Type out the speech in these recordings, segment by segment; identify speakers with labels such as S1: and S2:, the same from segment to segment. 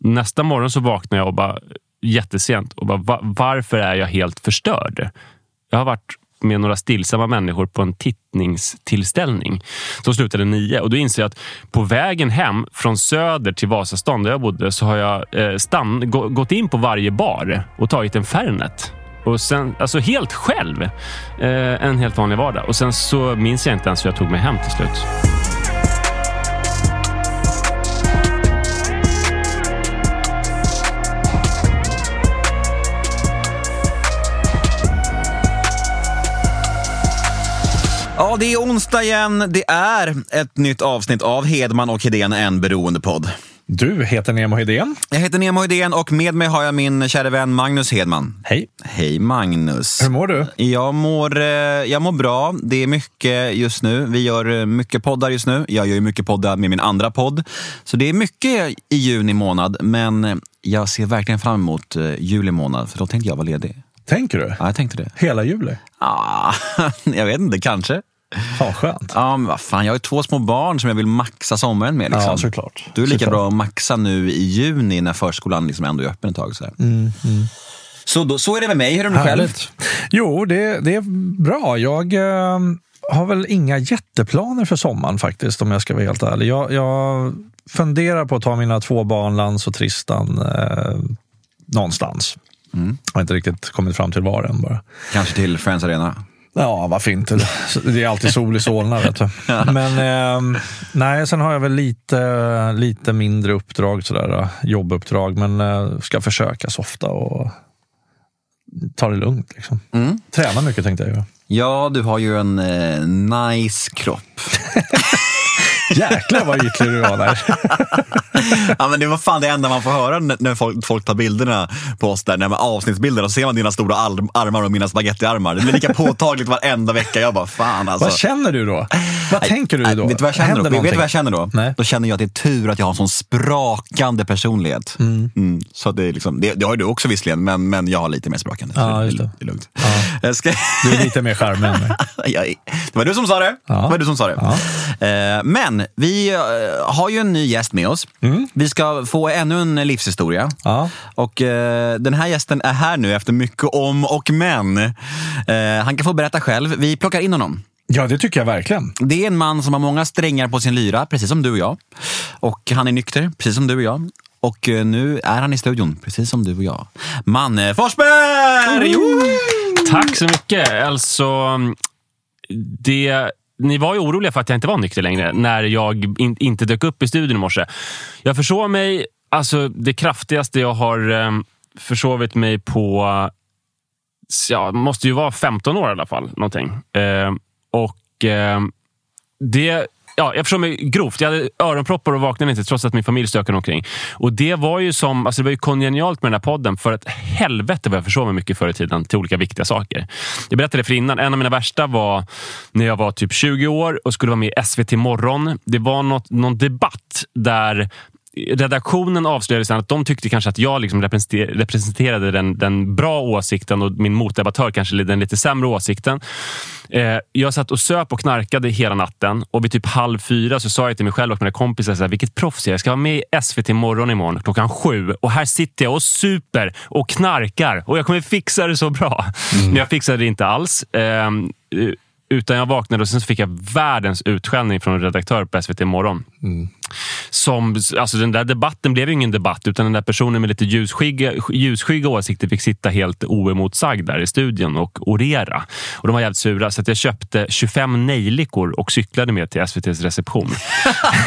S1: Nästa morgon så vaknar jag och bara jättesent och bara, va, varför är jag helt förstörd? Jag har varit med några stillsamma människor på en tittningstillställning som slutade nio. Och då inser jag att på vägen hem från Söder till Vasastan där jag bodde så har jag eh, stann, gått in på varje bar och tagit en Fernet. Och sen, alltså helt själv. Eh, en helt vanlig vardag. Och sen så minns jag inte ens hur jag tog mig hem till slut.
S2: Ja, det är onsdag igen. Det är ett nytt avsnitt av Hedman och Hedén, en beroendepodd.
S3: Du heter Nemo Hedén.
S2: Jag heter Nemo Hedén och med mig har jag min kära vän Magnus Hedman.
S3: Hej.
S2: Hej Magnus.
S3: Hur mår du?
S2: Jag mår, eh, jag mår bra. Det är mycket just nu. Vi gör eh, mycket poddar just nu. Jag gör ju mycket poddar med min andra podd. Så det är mycket i juni månad, men jag ser verkligen fram emot eh, juli månad, för då tänkte jag vara ledig.
S3: Tänker du?
S2: Ja, jag tänkte det.
S3: Hela juli?
S2: Ah, jag vet inte, kanske.
S3: Fan skönt.
S2: Ja, men vad fan, jag har ju två små barn som jag vill maxa sommaren med. Liksom.
S3: Ja, såklart.
S2: Du är lika
S3: såklart.
S2: bra att maxa nu i juni när förskolan liksom ändå är öppen ett tag. Så,
S3: mm, mm.
S2: så, då, så är det med mig. Hur är det med själv?
S3: Jo, det, det är bra. Jag eh, har väl inga jätteplaner för sommaren faktiskt, om jag ska vara helt ärlig. Jag, jag funderar på att ta mina två barn, Lans och Tristan, eh, någonstans. Mm. Jag har inte riktigt kommit fram till var än bara.
S2: Kanske till Friends Arena?
S3: Ja, varför inte? Det är alltid sol i Solna. Vet du. Men eh, nej, sen har jag väl lite, lite mindre uppdrag, sådär, jobbuppdrag, men eh, ska försöka softa och ta det lugnt. Liksom. Mm. Träna mycket tänkte jag göra.
S2: Ja, du har ju en eh, nice kropp.
S3: Jäklar vad ytlig du var där.
S2: ja, men det var fan det enda man får höra när folk, folk tar bilderna på oss där, när man avsnittsbilderna, så ser man dina stora armar och mina spagettiarmar. Det blir lika påtagligt varenda vecka. Jag bara, fan alltså.
S3: Vad känner du då? Vad tänker du då?
S2: Vet du vad jag känner då? Vet du vad jag känner då?
S3: Nej.
S2: Då känner jag att det är tur att jag har en sån sprakande personlighet. Mm. Mm. Så det, är liksom, det, det har ju du också visserligen, men, men jag har lite mer sprakande.
S3: Ja, just det.
S2: det är lugnt.
S3: Ja. Ska... Du är lite mer charmig än mig.
S2: det var du som sa det.
S3: Ja.
S2: Det var du som sa det.
S3: Ja.
S2: Men vi har ju en ny gäst med oss. Mm. Vi ska få ännu en livshistoria.
S3: Ja.
S2: Och den här gästen är här nu efter mycket om och men. Han kan få berätta själv. Vi plockar in honom.
S3: Ja, det tycker jag verkligen.
S2: Det är en man som har många strängar på sin lyra, precis som du och jag. Och han är nykter, precis som du och jag. Och nu är han i studion, precis som du och jag. Manne Forsberg!
S1: Mm. Tack så mycket. Alltså, det ni var ju oroliga för att jag inte var nykter längre när jag in, inte dök upp i studion i morse. Jag försov mig, alltså det kraftigaste jag har eh, försovit mig på, ja, måste ju vara 15 år i alla fall. Någonting. Eh, och eh, det Ja, jag förstår mig grovt. Jag hade öronproppar och vaknade inte trots att min familj stökade omkring. Och det var ju som, alltså det var ju kongenialt med den här podden för att helvete vad jag försov mig mycket förr i tiden till olika viktiga saker. Jag berättade för innan, en av mina värsta var när jag var typ 20 år och skulle vara med i SVT Morgon. Det var något, någon debatt där redaktionen avslöjade sen att de tyckte kanske att jag liksom representerade den, den bra åsikten och min motdebattör kanske den lite sämre åsikten. Eh, jag satt och söp och knarkade hela natten och vid typ halv fyra så sa jag till mig själv och mina kompisar så här, vilket proffs jag Jag ska vara med i SVT morgon imorgon klockan sju och här sitter jag och super och knarkar och jag kommer fixa det så bra. Mm. Men jag fixade det inte alls. Eh, utan jag vaknade och sen fick jag världens utskällning från en redaktör på SVT Morgon. Mm. Som, alltså den där debatten blev ju ingen debatt utan den där personen med lite ljusskygga, ljusskygga åsikter fick sitta helt oemotsagd där i studion och orera. Och de var jävligt sura så jag köpte 25 nejlikor och cyklade med till SVTs reception.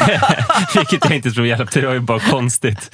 S1: Vilket jag inte tror hjälpte, det var ju bara konstigt.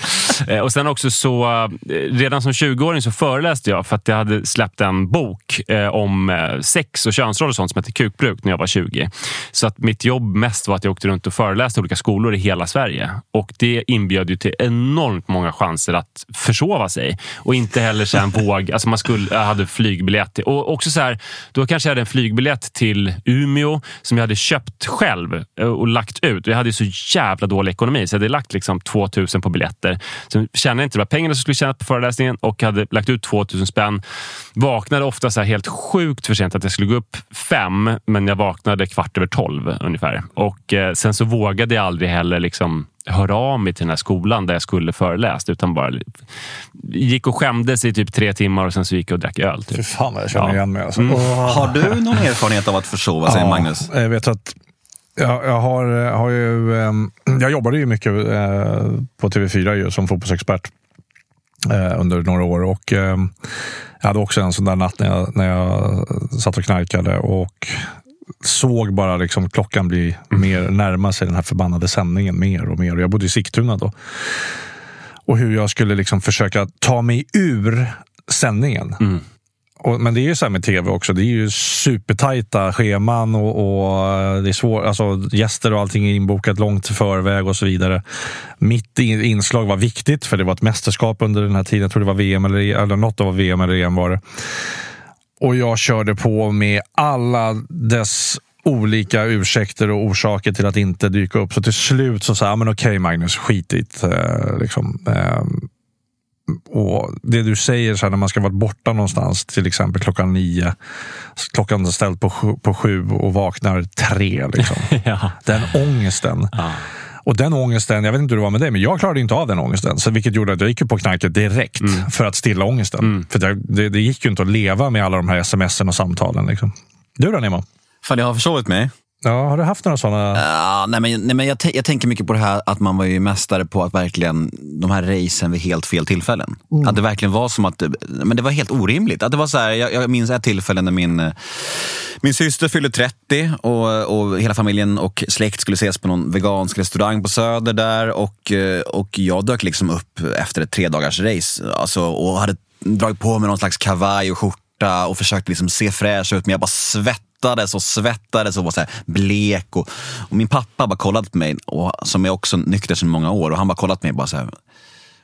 S1: Och sen också så, redan som 20-åring så föreläste jag för att jag hade släppt en bok om sex och könsroll och sånt som heter Kukbruk när jag var 20. Så att mitt jobb mest var att jag åkte runt och föreläste olika skolor i hela hela Sverige. Och det inbjöd ju till enormt många chanser att försova sig. Och inte heller sen våg... Alltså man skulle, jag hade flygbiljett. Till, och också så här, då kanske jag hade en flygbiljett till Umeå som jag hade köpt själv eh, och lagt ut. Och jag hade så jävla dålig ekonomi så jag hade lagt liksom 2000 på biljetter. Så tjänade inte de pengarna som skulle tjäna på föreläsningen och hade lagt ut 2000 spänn. Vaknade ofta så helt sjukt för sent att jag skulle gå upp fem, men jag vaknade kvart över tolv ungefär. Och eh, sen så vågade jag aldrig heller liksom höra av mig till den här skolan där jag skulle föreläst. Utan bara gick och skämdes i typ tre timmar och sen så gick jag och drack öl. Typ.
S3: Fy fan vad jag känner
S1: Ja.
S3: igen mig. Alltså.
S1: Mm.
S2: Har du någon erfarenhet av att försova sig, Magnus?
S3: Jag vet att jag, jag, har, har ju, ehm, jag jobbade ju mycket eh, på TV4 ju, som fotbollsexpert eh, under några år. Och, ehm, jag hade också en sån där natt när jag, när jag satt och knarkade och såg bara liksom klockan bli mer närma sig den här förbannade sändningen mer och mer. Och jag bodde i Sigtuna då. Och hur jag skulle liksom försöka ta mig ur sändningen.
S1: Mm.
S3: Och, men det är ju så här med tv också. Det är ju supertajta scheman och, och det är svårt. Alltså, gäster och allting är inbokat långt i förväg och så vidare. Mitt inslag var viktigt för det var ett mästerskap under den här tiden. Jag tror det var VM eller, eller något av VM eller EM var det. Och jag körde på med alla dess olika ursäkter och orsaker till att inte dyka upp. Så till slut så sa jag, "Ja, men okej Magnus, skit i det. Eh, liksom. Eh, och det du säger så här, när man ska vara borta någonstans, till exempel klockan nio. Klockan ställd på sju, på sju och vaknar tre. Liksom.
S1: Ja.
S3: Den ångesten.
S1: Ja.
S3: Och den ångesten, jag vet inte hur det var med dig, men jag klarade inte av den ångesten. Så vilket gjorde att jag gick på knarket direkt för att stilla ångesten. För det, det, det gick ju inte att leva med alla de här smsen och samtalen. Liksom. Du då Nemo?
S2: Fan, jag har försovit mig.
S3: Ja, har du haft några sådana?
S2: Ja, nej, men, nej, men jag, jag tänker mycket på det här att man var ju mästare på att verkligen, de här racen vid helt fel tillfällen. Att det verkligen var som att, men det var helt orimligt. Att det var så här, jag, jag minns ett tillfälle när min, min syster fyllde 30 och, och hela familjen och släkt skulle ses på någon vegansk restaurang på Söder där och, och jag dök liksom upp efter ett tre dagars race alltså, och hade dragit på mig någon slags kavaj och skjorta och försökte liksom se fräsch ut men jag bara svettades och svettades och var så här blek. Och, och min pappa bara kollade på mig, och, som är också nykter sedan många år, och han bara kollade på mig och bara så här,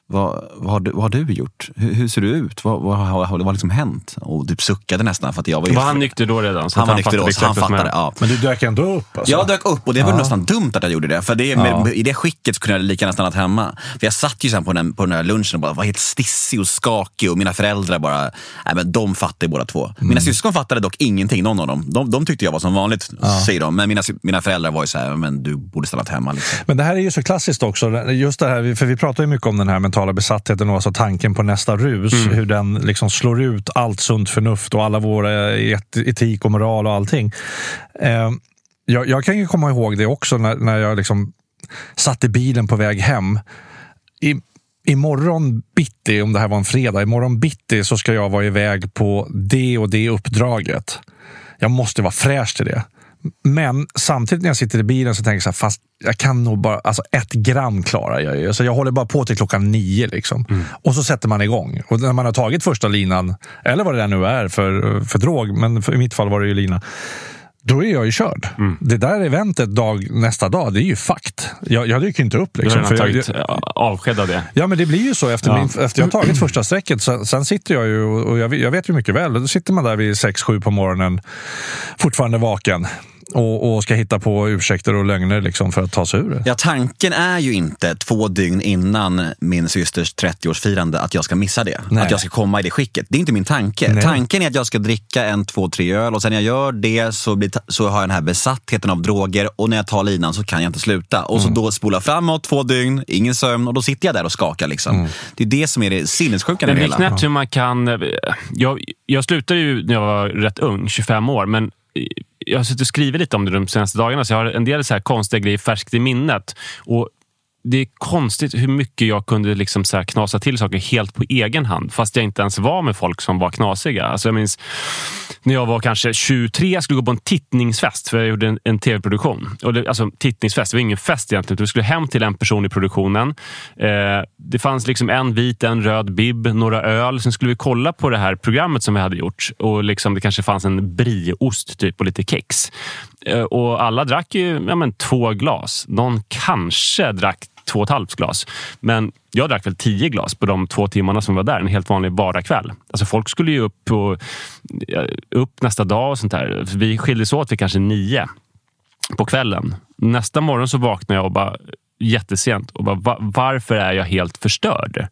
S2: vad, vad, har du, vad har du gjort? Hur, hur ser du ut? Vad, vad, har, vad har liksom hänt? Och typ suckade nästan för att jag var
S1: Var han nykter då redan? Så
S2: Han var nykter då, så han fattade. Ja.
S3: Men du dök ändå upp? Alltså.
S2: Jag dök upp och det var nästan dumt att jag gjorde det. För det, med,
S3: Ja.
S2: I det skicket kunde jag lika gärna stannat hemma. För jag satt ju sen på den, på den här lunchen och bara var helt stissig och skakig och mina föräldrar bara, nej men de fattade båda två.
S3: Mm.
S2: Mina syskon fattade dock ingenting, någon av dem. De, de tyckte jag var som vanligt, säger de. Men mina, mina föräldrar var ju så här, men du borde stannat hemma. Liksom.
S3: Men det här är ju så klassiskt också. Just det här, för vi pratar ju mycket om den här mentala besattheten och alltså tanken på nästa rus. Hur den liksom slår ut allt sunt förnuft och alla våra et- etik och moral och allting. Eh, jag, jag kan ju komma ihåg det också när, när jag liksom satt i bilen på väg hem. I, Imorgon bitti, om det här var en fredag, imorgon bitti så ska jag vara iväg på det och det uppdraget. Jag måste vara fräsch till det. Men samtidigt när jag sitter i bilen så tänker jag så här, fast jag kan nog bara, alltså ett gram klarar jag ju. Så jag håller bara på till klockan nio liksom. Och så sätter man igång. Och när man har tagit första linan, eller vad det där nu är för, för drog, men för, i mitt fall var det ju lina. Då är jag ju körd. Det där eventet dag, nästa dag, det är ju fakt. Jag, jag dyker inte upp.
S1: Du har
S3: Liksom, för jag,
S1: tagit ja, avsked av det.
S3: Ja, men det blir ju så efter,
S1: Ja.
S3: min, efter jag har tagit första strecket. Sen, sen sitter jag ju, och jag, jag vet ju mycket väl, då sitter man där vid 6-7 på morgonen, fortfarande vaken och, och ska hitta på ursäkter och lögner liksom för att ta sig ur det.
S2: Ja, tanken är ju inte två dygn innan min systers 30-årsfirande att jag ska missa det.
S3: Nej.
S2: Att jag ska komma i det skicket. Det är inte min tanke.
S3: Nej.
S2: Tanken är att jag ska dricka en, två, tre öl och sen när jag gör det så, blir, så har jag den här besattheten av droger och när jag tar linan så kan jag inte sluta. Och så då spola framåt två dygn, ingen sömn och då sitter jag där och skakar. Liksom. Det är det som är det sinnessjuka
S1: Men
S2: det
S1: det är
S2: hela.
S1: knäppt hur man kan... Jag, jag slutade ju när jag var rätt ung, 25 år, men jag har suttit och skrivit lite om det de senaste dagarna, så jag har en del så här konstiga grejer färskt i minnet. Och det är konstigt hur mycket jag kunde liksom så här knasa till saker helt på egen hand, fast jag inte ens var med folk som var knasiga. Alltså jag minns när jag var kanske 23, jag skulle gå på en tittningsfest, för jag gjorde en, en tv-produktion. Och det, alltså, tittningsfest, det var ingen fest egentligen, utan vi skulle hem till en person i produktionen. Eh, det fanns liksom en vit, en röd bib, några öl. Sen skulle vi kolla på det här programmet som vi hade gjort. Och liksom, Det kanske fanns en brieost typ, och lite kex. Eh, och alla drack ju ja, men, två glas. Någon kanske drack två och ett halvt glas. Men jag drack väl tio glas på de två timmarna som var där. En helt vanlig vardagskväll. Alltså folk skulle ju upp, och, upp nästa dag och sånt där. Vi skildes åt vid kanske nio på kvällen. Nästa morgon så vaknade jag och bara jättesent och bara, varför är jag helt förstörd?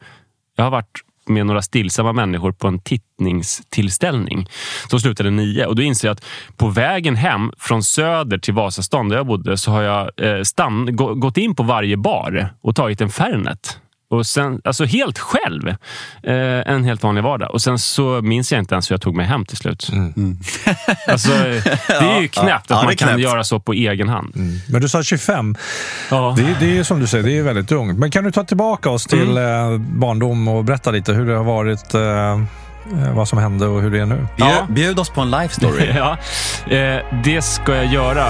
S1: Jag har varit med några stillsamma människor på en tittningstillställning som slutade nio. Och då inser jag att på vägen hem från Söder till Vasastan där jag bodde så har jag eh, stann, gått in på varje bar och tagit en Fernet. Och sen, alltså helt själv. Eh, en helt vanlig vardag. Och sen så minns jag inte ens hur jag tog mig hem till slut. Mm. alltså, det är ju knäppt ja, att man kan knäppt. göra så på egen hand. Mm.
S3: Men du sa 25. Ja. Det, det, är som du säger, det är väldigt ungt. Men kan du ta tillbaka oss till mm. eh, barndom och berätta lite hur det har varit? Eh, eh vad som hände och hur det är nu.
S2: Ja. bjud oss på en life story.
S1: ja, eh, det ska jag göra.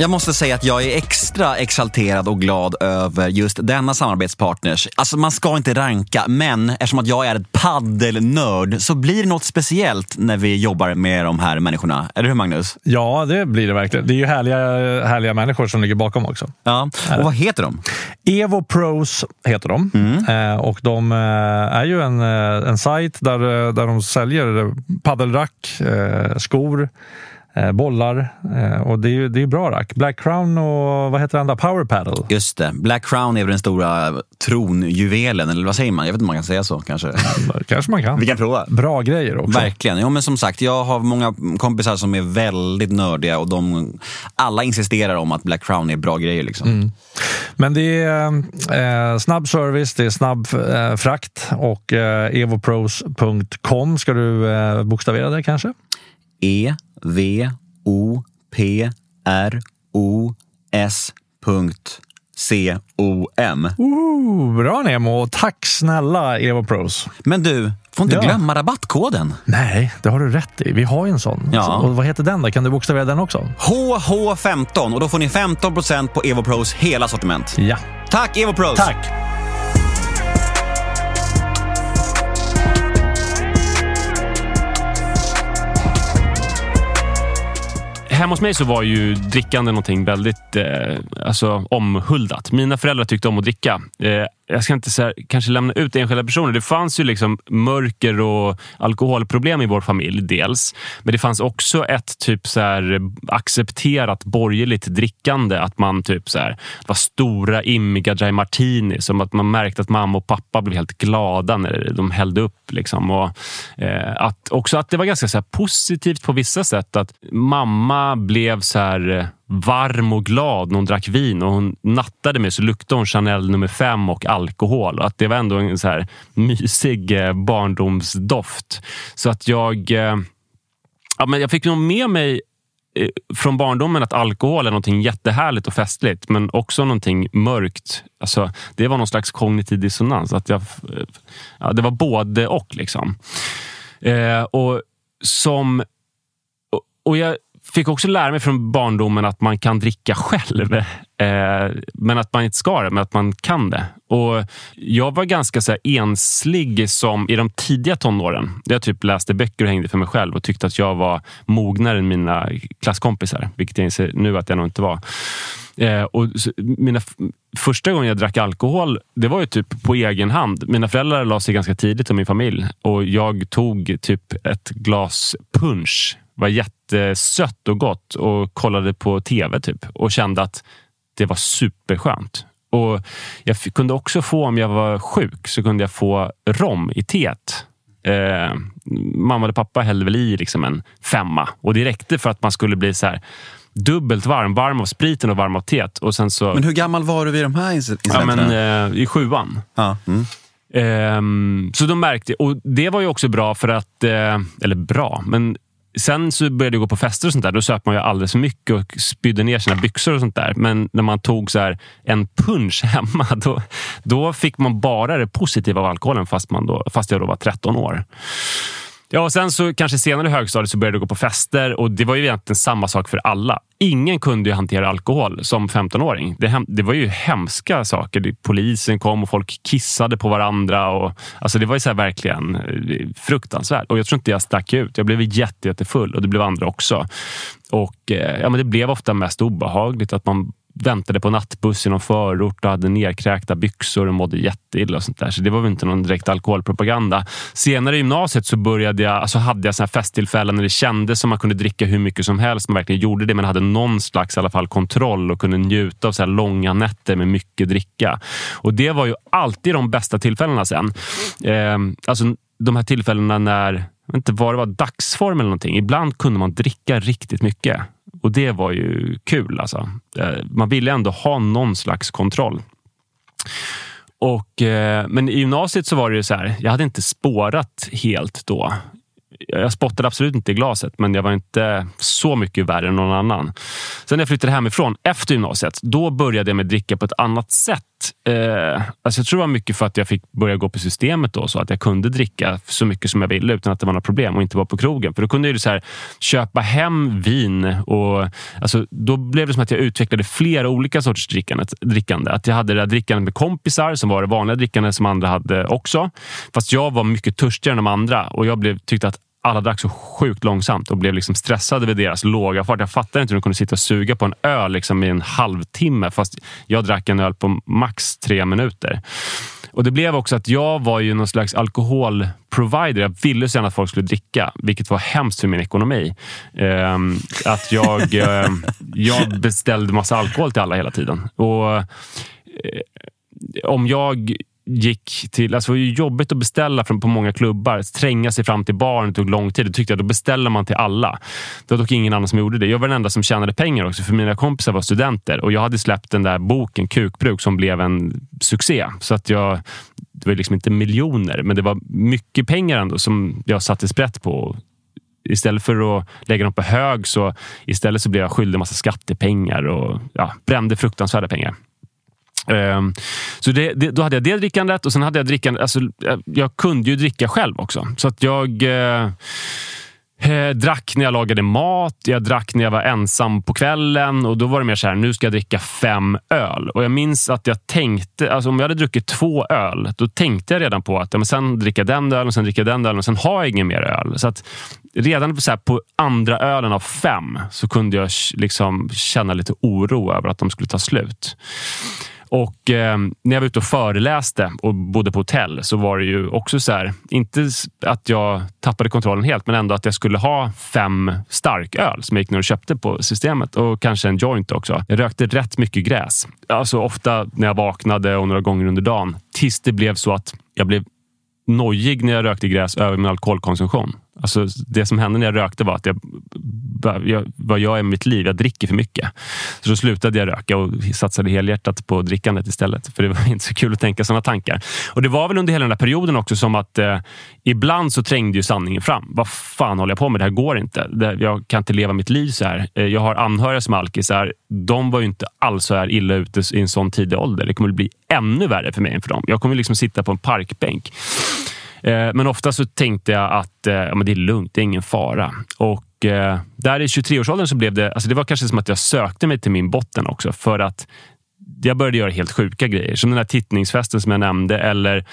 S2: Jag måste säga att jag är extra exalterad och glad över just denna samarbetspartners. Alltså man ska inte ranka, men eftersom att jag är ett paddelnörd så blir det något speciellt när vi jobbar med de här människorna. Eller hur Magnus?
S3: Ja, det blir det verkligen. Det är ju härliga, härliga människor som ligger bakom också.
S2: Ja, och vad heter de?
S3: Evo Pros heter de. Mm. Eh, och de eh, är ju en, eh, en sajt där, där de säljer paddelrack, skor, bollar. Eh, och det är, det är bra rack. Black Crown och vad heter andra? Power Paddle.
S2: Just det. Black Crown är väl den stora tronjuvelen, eller vad säger man? Jag vet inte om man kan säga så kanske.
S3: kanske man kan.
S2: Vi kan prova.
S3: Bra grejer också.
S2: Verkligen. Ja, men som sagt, jag har många kompisar som är väldigt nördiga och de alla insisterar om att Black Crown är bra grejer. Liksom. Mm.
S3: Men det är eh, snabb service, det är snabb eh, frakt och eh, evopros.com. Ska du eh, bokstavera det kanske?
S2: E V O P R O S C O M.
S3: bra Nemo! Tack snälla Evo Pros.
S2: Men du, får inte ja. glömma rabattkoden.
S3: Nej, det har du rätt i. Vi har ju en sån. Ja. Och vad heter den då? Kan du bokstavera den också?
S2: HH15 och då får ni 15% på Evo Pros hela sortiment.
S3: Ja.
S2: Tack Evo Pros!
S3: Tack!
S1: Hemma hos mig så var ju drickande någonting väldigt eh, alltså, omhuldat. Mina föräldrar tyckte om att dricka. Eh, jag ska inte så här, kanske lämna ut enskilda personer. Det fanns ju liksom mörker och alkoholproblem i vår familj, dels. Men det fanns också ett typ så här, accepterat borgerligt drickande. Att man typ så här, var stora, immiga dry martini. Som att man märkte att mamma och pappa blev helt glada när de hällde upp. Liksom. Och, eh, att, också att det var ganska så positivt på vissa sätt. Att mamma blev så här eh, varm och glad när hon drack vin och hon nattade mig så luktade hon Chanel nummer fem och alkohol. Och att det var ändå en så här mysig eh, barndomsdoft. Så att jag... Eh, ja, men jag fick nog med mig eh, från barndomen att alkohol är någonting jättehärligt och festligt, men också någonting mörkt. Alltså, det var någon slags kognitiv dissonans. Att jag, ja, det var både och. liksom. Eh, och som och jag fick också lära mig från barndomen att man kan dricka själv. Eh, men att man inte ska det, men att man kan det. Och jag var ganska så enslig som i de tidiga tonåren. Jag typ läste böcker och hängde för mig själv och tyckte att jag var mognare än mina klasskompisar. Vilket jag inser nu att jag nog inte var. Eh, och mina första gången jag drack alkohol, det var ju typ på egen hand. Mina föräldrar la sig ganska tidigt och min familj och jag tog typ ett glas punch var jättesött och gott och kollade på tv typ och kände att det var superskönt. Och jag kunde också få, om jag var sjuk, så kunde jag få rom i teet. Eh, mamma och pappa hällde väl i liksom en femma och det räckte för att man skulle bli så här dubbelt varm. Varm av spriten och varm av teet. Och sen så,
S2: men hur gammal var du vid de här
S1: incidenterna? Ja, men, eh, I sjuan.
S2: Ja. Mm.
S1: Um, så de märkte, och det var ju också bra för att, uh, eller bra, men Sen så började jag gå på fester och sånt där. Då söp man ju alldeles för mycket och spydde ner sina byxor och sånt där. Men när man tog så en punch hemma, då, då fick man bara det positiva av alkoholen fast, man då, fast jag då var 13 år. Ja, och sen så kanske senare i högstadiet så började jag gå på fester och det var ju egentligen samma sak för alla. Ingen kunde ju hantera alkohol som 15-åring. Det, det, var ju hemska saker. Polisen kom och folk kissade på varandra. Och, alltså det var ju så verkligen eh, fruktansvärt. Och jag tror inte jag stack ut. Jag blev jätte, jättefull och det blev andra också. Och eh, ja, men Det blev ofta mest obehagligt att man väntade på nattbuss i någon förort och hade nerkräkta byxor och mådde jätteilla. Och sånt där. Så det var väl inte någon direkt alkoholpropaganda. Senare i gymnasiet så började jag, alltså hade jag såna festtillfällen när det kändes som man kunde dricka hur mycket som helst. Man verkligen gjorde det, men hade någon slags i alla fall kontroll och kunde njuta av så långa nätter med mycket dricka. Och det var ju alltid de bästa tillfällena sen. Eh, alltså de här tillfällena när, jag vet inte vad det var, dagsform eller någonting. Ibland kunde man dricka riktigt mycket. Och det var ju kul. Alltså. Eh, man ville ändå ha någon slags kontroll. Och, eh, men i gymnasiet så var det så här, jag hade inte spårat helt då. Jag spottade absolut inte i glaset, men jag var inte så mycket värre än någon annan. Sen när jag flyttade hemifrån efter gymnasiet, då började jag med dricka på ett annat sätt. Eh, alltså jag tror det var mycket för att jag fick börja gå på systemet då, så att jag kunde dricka så mycket som jag ville utan att det var några problem och inte vara på krogen. För då kunde jag så här, köpa hem vin och alltså, då blev det som att jag utvecklade flera olika sorters drickande. drickande. Att jag hade det där drickandet med kompisar som var det vanliga drickandet som andra hade också. Fast jag var mycket törstigare än de andra och jag blev, tyckte att alla drack så sjukt långsamt och blev liksom stressade vid deras låga fart. Jag fattade inte hur de kunde sitta och suga på en öl liksom i en halvtimme fast jag drack en öl på max tre minuter. Och Det blev också att jag var ju någon slags alkoholprovider. Jag ville så gärna att folk skulle dricka, vilket var hemskt för min ekonomi. Um, att jag, uh, jag beställde massa alkohol till alla hela tiden. Och uh, om jag gick till... Alltså det var ju jobbigt att beställa från, på många klubbar. Tränga sig fram till baren tog lång tid. Då tyckte jag då beställer man till alla. Det var dock ingen annan som gjorde det. Jag var den enda som tjänade pengar också, för mina kompisar var studenter. Och Jag hade släppt den där boken, Kukbruk, som blev en succé. Så att jag, det var liksom inte miljoner, men det var mycket pengar ändå som jag satte sprätt på istället för att lägga dem på hög så istället så blev jag skyldig en massa skattepengar och ja, brände fruktansvärda pengar. Um, så det, det, då hade jag det drickandet och sen hade jag drickandet... Alltså, jag, jag kunde ju dricka själv också. Så att jag eh, eh, drack när jag lagade mat, jag drack när jag var ensam på kvällen och då var det mer så här, nu ska jag dricka fem öl. Och jag minns att jag tänkte, alltså om jag hade druckit två öl, då tänkte jag redan på att ja, men sen dricka den ölen, sen dricka den ölen och sen har jag ingen mer öl. Så att redan så på andra ölen av fem så kunde jag liksom känna lite oro över att de skulle ta slut. Och eh, när jag var ute och föreläste och bodde på hotell så var det ju också så här, inte att jag tappade kontrollen helt, men ändå att jag skulle ha fem starköl som jag gick ner och köpte på systemet och kanske en joint också. Jag rökte rätt mycket gräs, alltså ofta när jag vaknade och några gånger under dagen tills det blev så att jag blev nojig när jag rökte gräs över min alkoholkonsumtion. Alltså, det som hände när jag rökte var att jag, jag, vad jag är med mitt liv? Jag dricker för mycket. Så då slutade jag röka och satsade helhjärtat på drickandet istället. För det var inte så kul att tänka sådana tankar. Och Det var väl under hela den där perioden också som att eh, ibland så trängde ju sanningen fram. Vad fan håller jag på med? Det här går inte. Det, jag kan inte leva mitt liv så här. Eh, jag har anhöriga som är alkisar. De var ju inte alls så här illa ute i en sån tidig ålder. Det kommer bli ännu värre för mig än för dem. Jag kommer liksom sitta på en parkbänk Eh, men ofta så tänkte jag att eh, ja, men det är lugnt, det är ingen fara. Och eh, där i 23-årsåldern så blev det, alltså det var kanske som att jag sökte mig till min botten också. För att jag började göra helt sjuka grejer. Som den här tittningsfesten som jag nämnde. Eller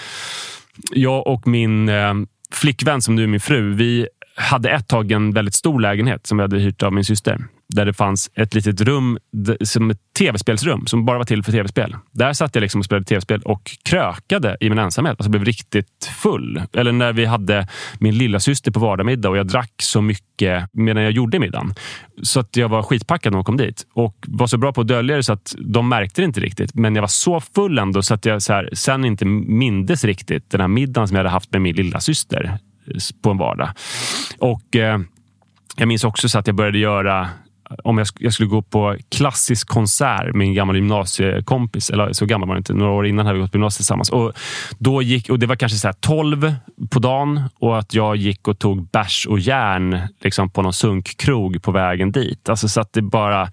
S1: jag och min eh, flickvän, som nu är min fru, vi hade ett tag en väldigt stor lägenhet som vi hade hyrt av min syster där det fanns ett litet rum som ett tv-spelsrum som bara var till för tv-spel. Där satt jag liksom och spelade tv-spel och krökade i min ensamhet. Alltså blev riktigt full. Eller när vi hade min lilla syster på vardagsmiddag och jag drack så mycket medan jag gjorde middagen. Så att jag var skitpackad när hon kom dit och var så bra på att dölja det så att de märkte det inte riktigt. Men jag var så full ändå så att jag så här, sen inte mindes riktigt den här middagen som jag hade haft med min lilla syster eh, på en vardag. Och eh, jag minns också så att jag började göra om jag, jag, skulle gå på klassisk konsert med en gammal gymnasiekompis. Eller så gammal var det inte. Några år innan hade vi gått på gymnasiet tillsammans. Och då gick, och det var kanske så 12 på dagen och att jag gick och tog bärs och järn liksom på någon sunkkrog på vägen dit. Alltså så att det bara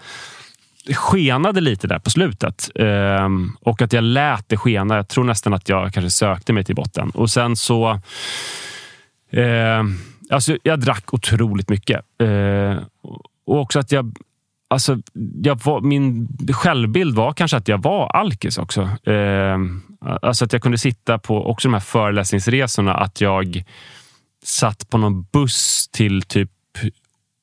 S1: skenade lite där på slutet. Ehm, och att jag lät det skena. Jag tror nästan att jag kanske sökte mig till botten. Och sen så... Eh, alltså jag drack otroligt mycket. Eh, och också att jag... Alltså, jag var, min självbild var kanske att jag var alkis också. Eh, alltså att jag kunde sitta på också de här föreläsningsresorna. Att jag satt på någon buss till typ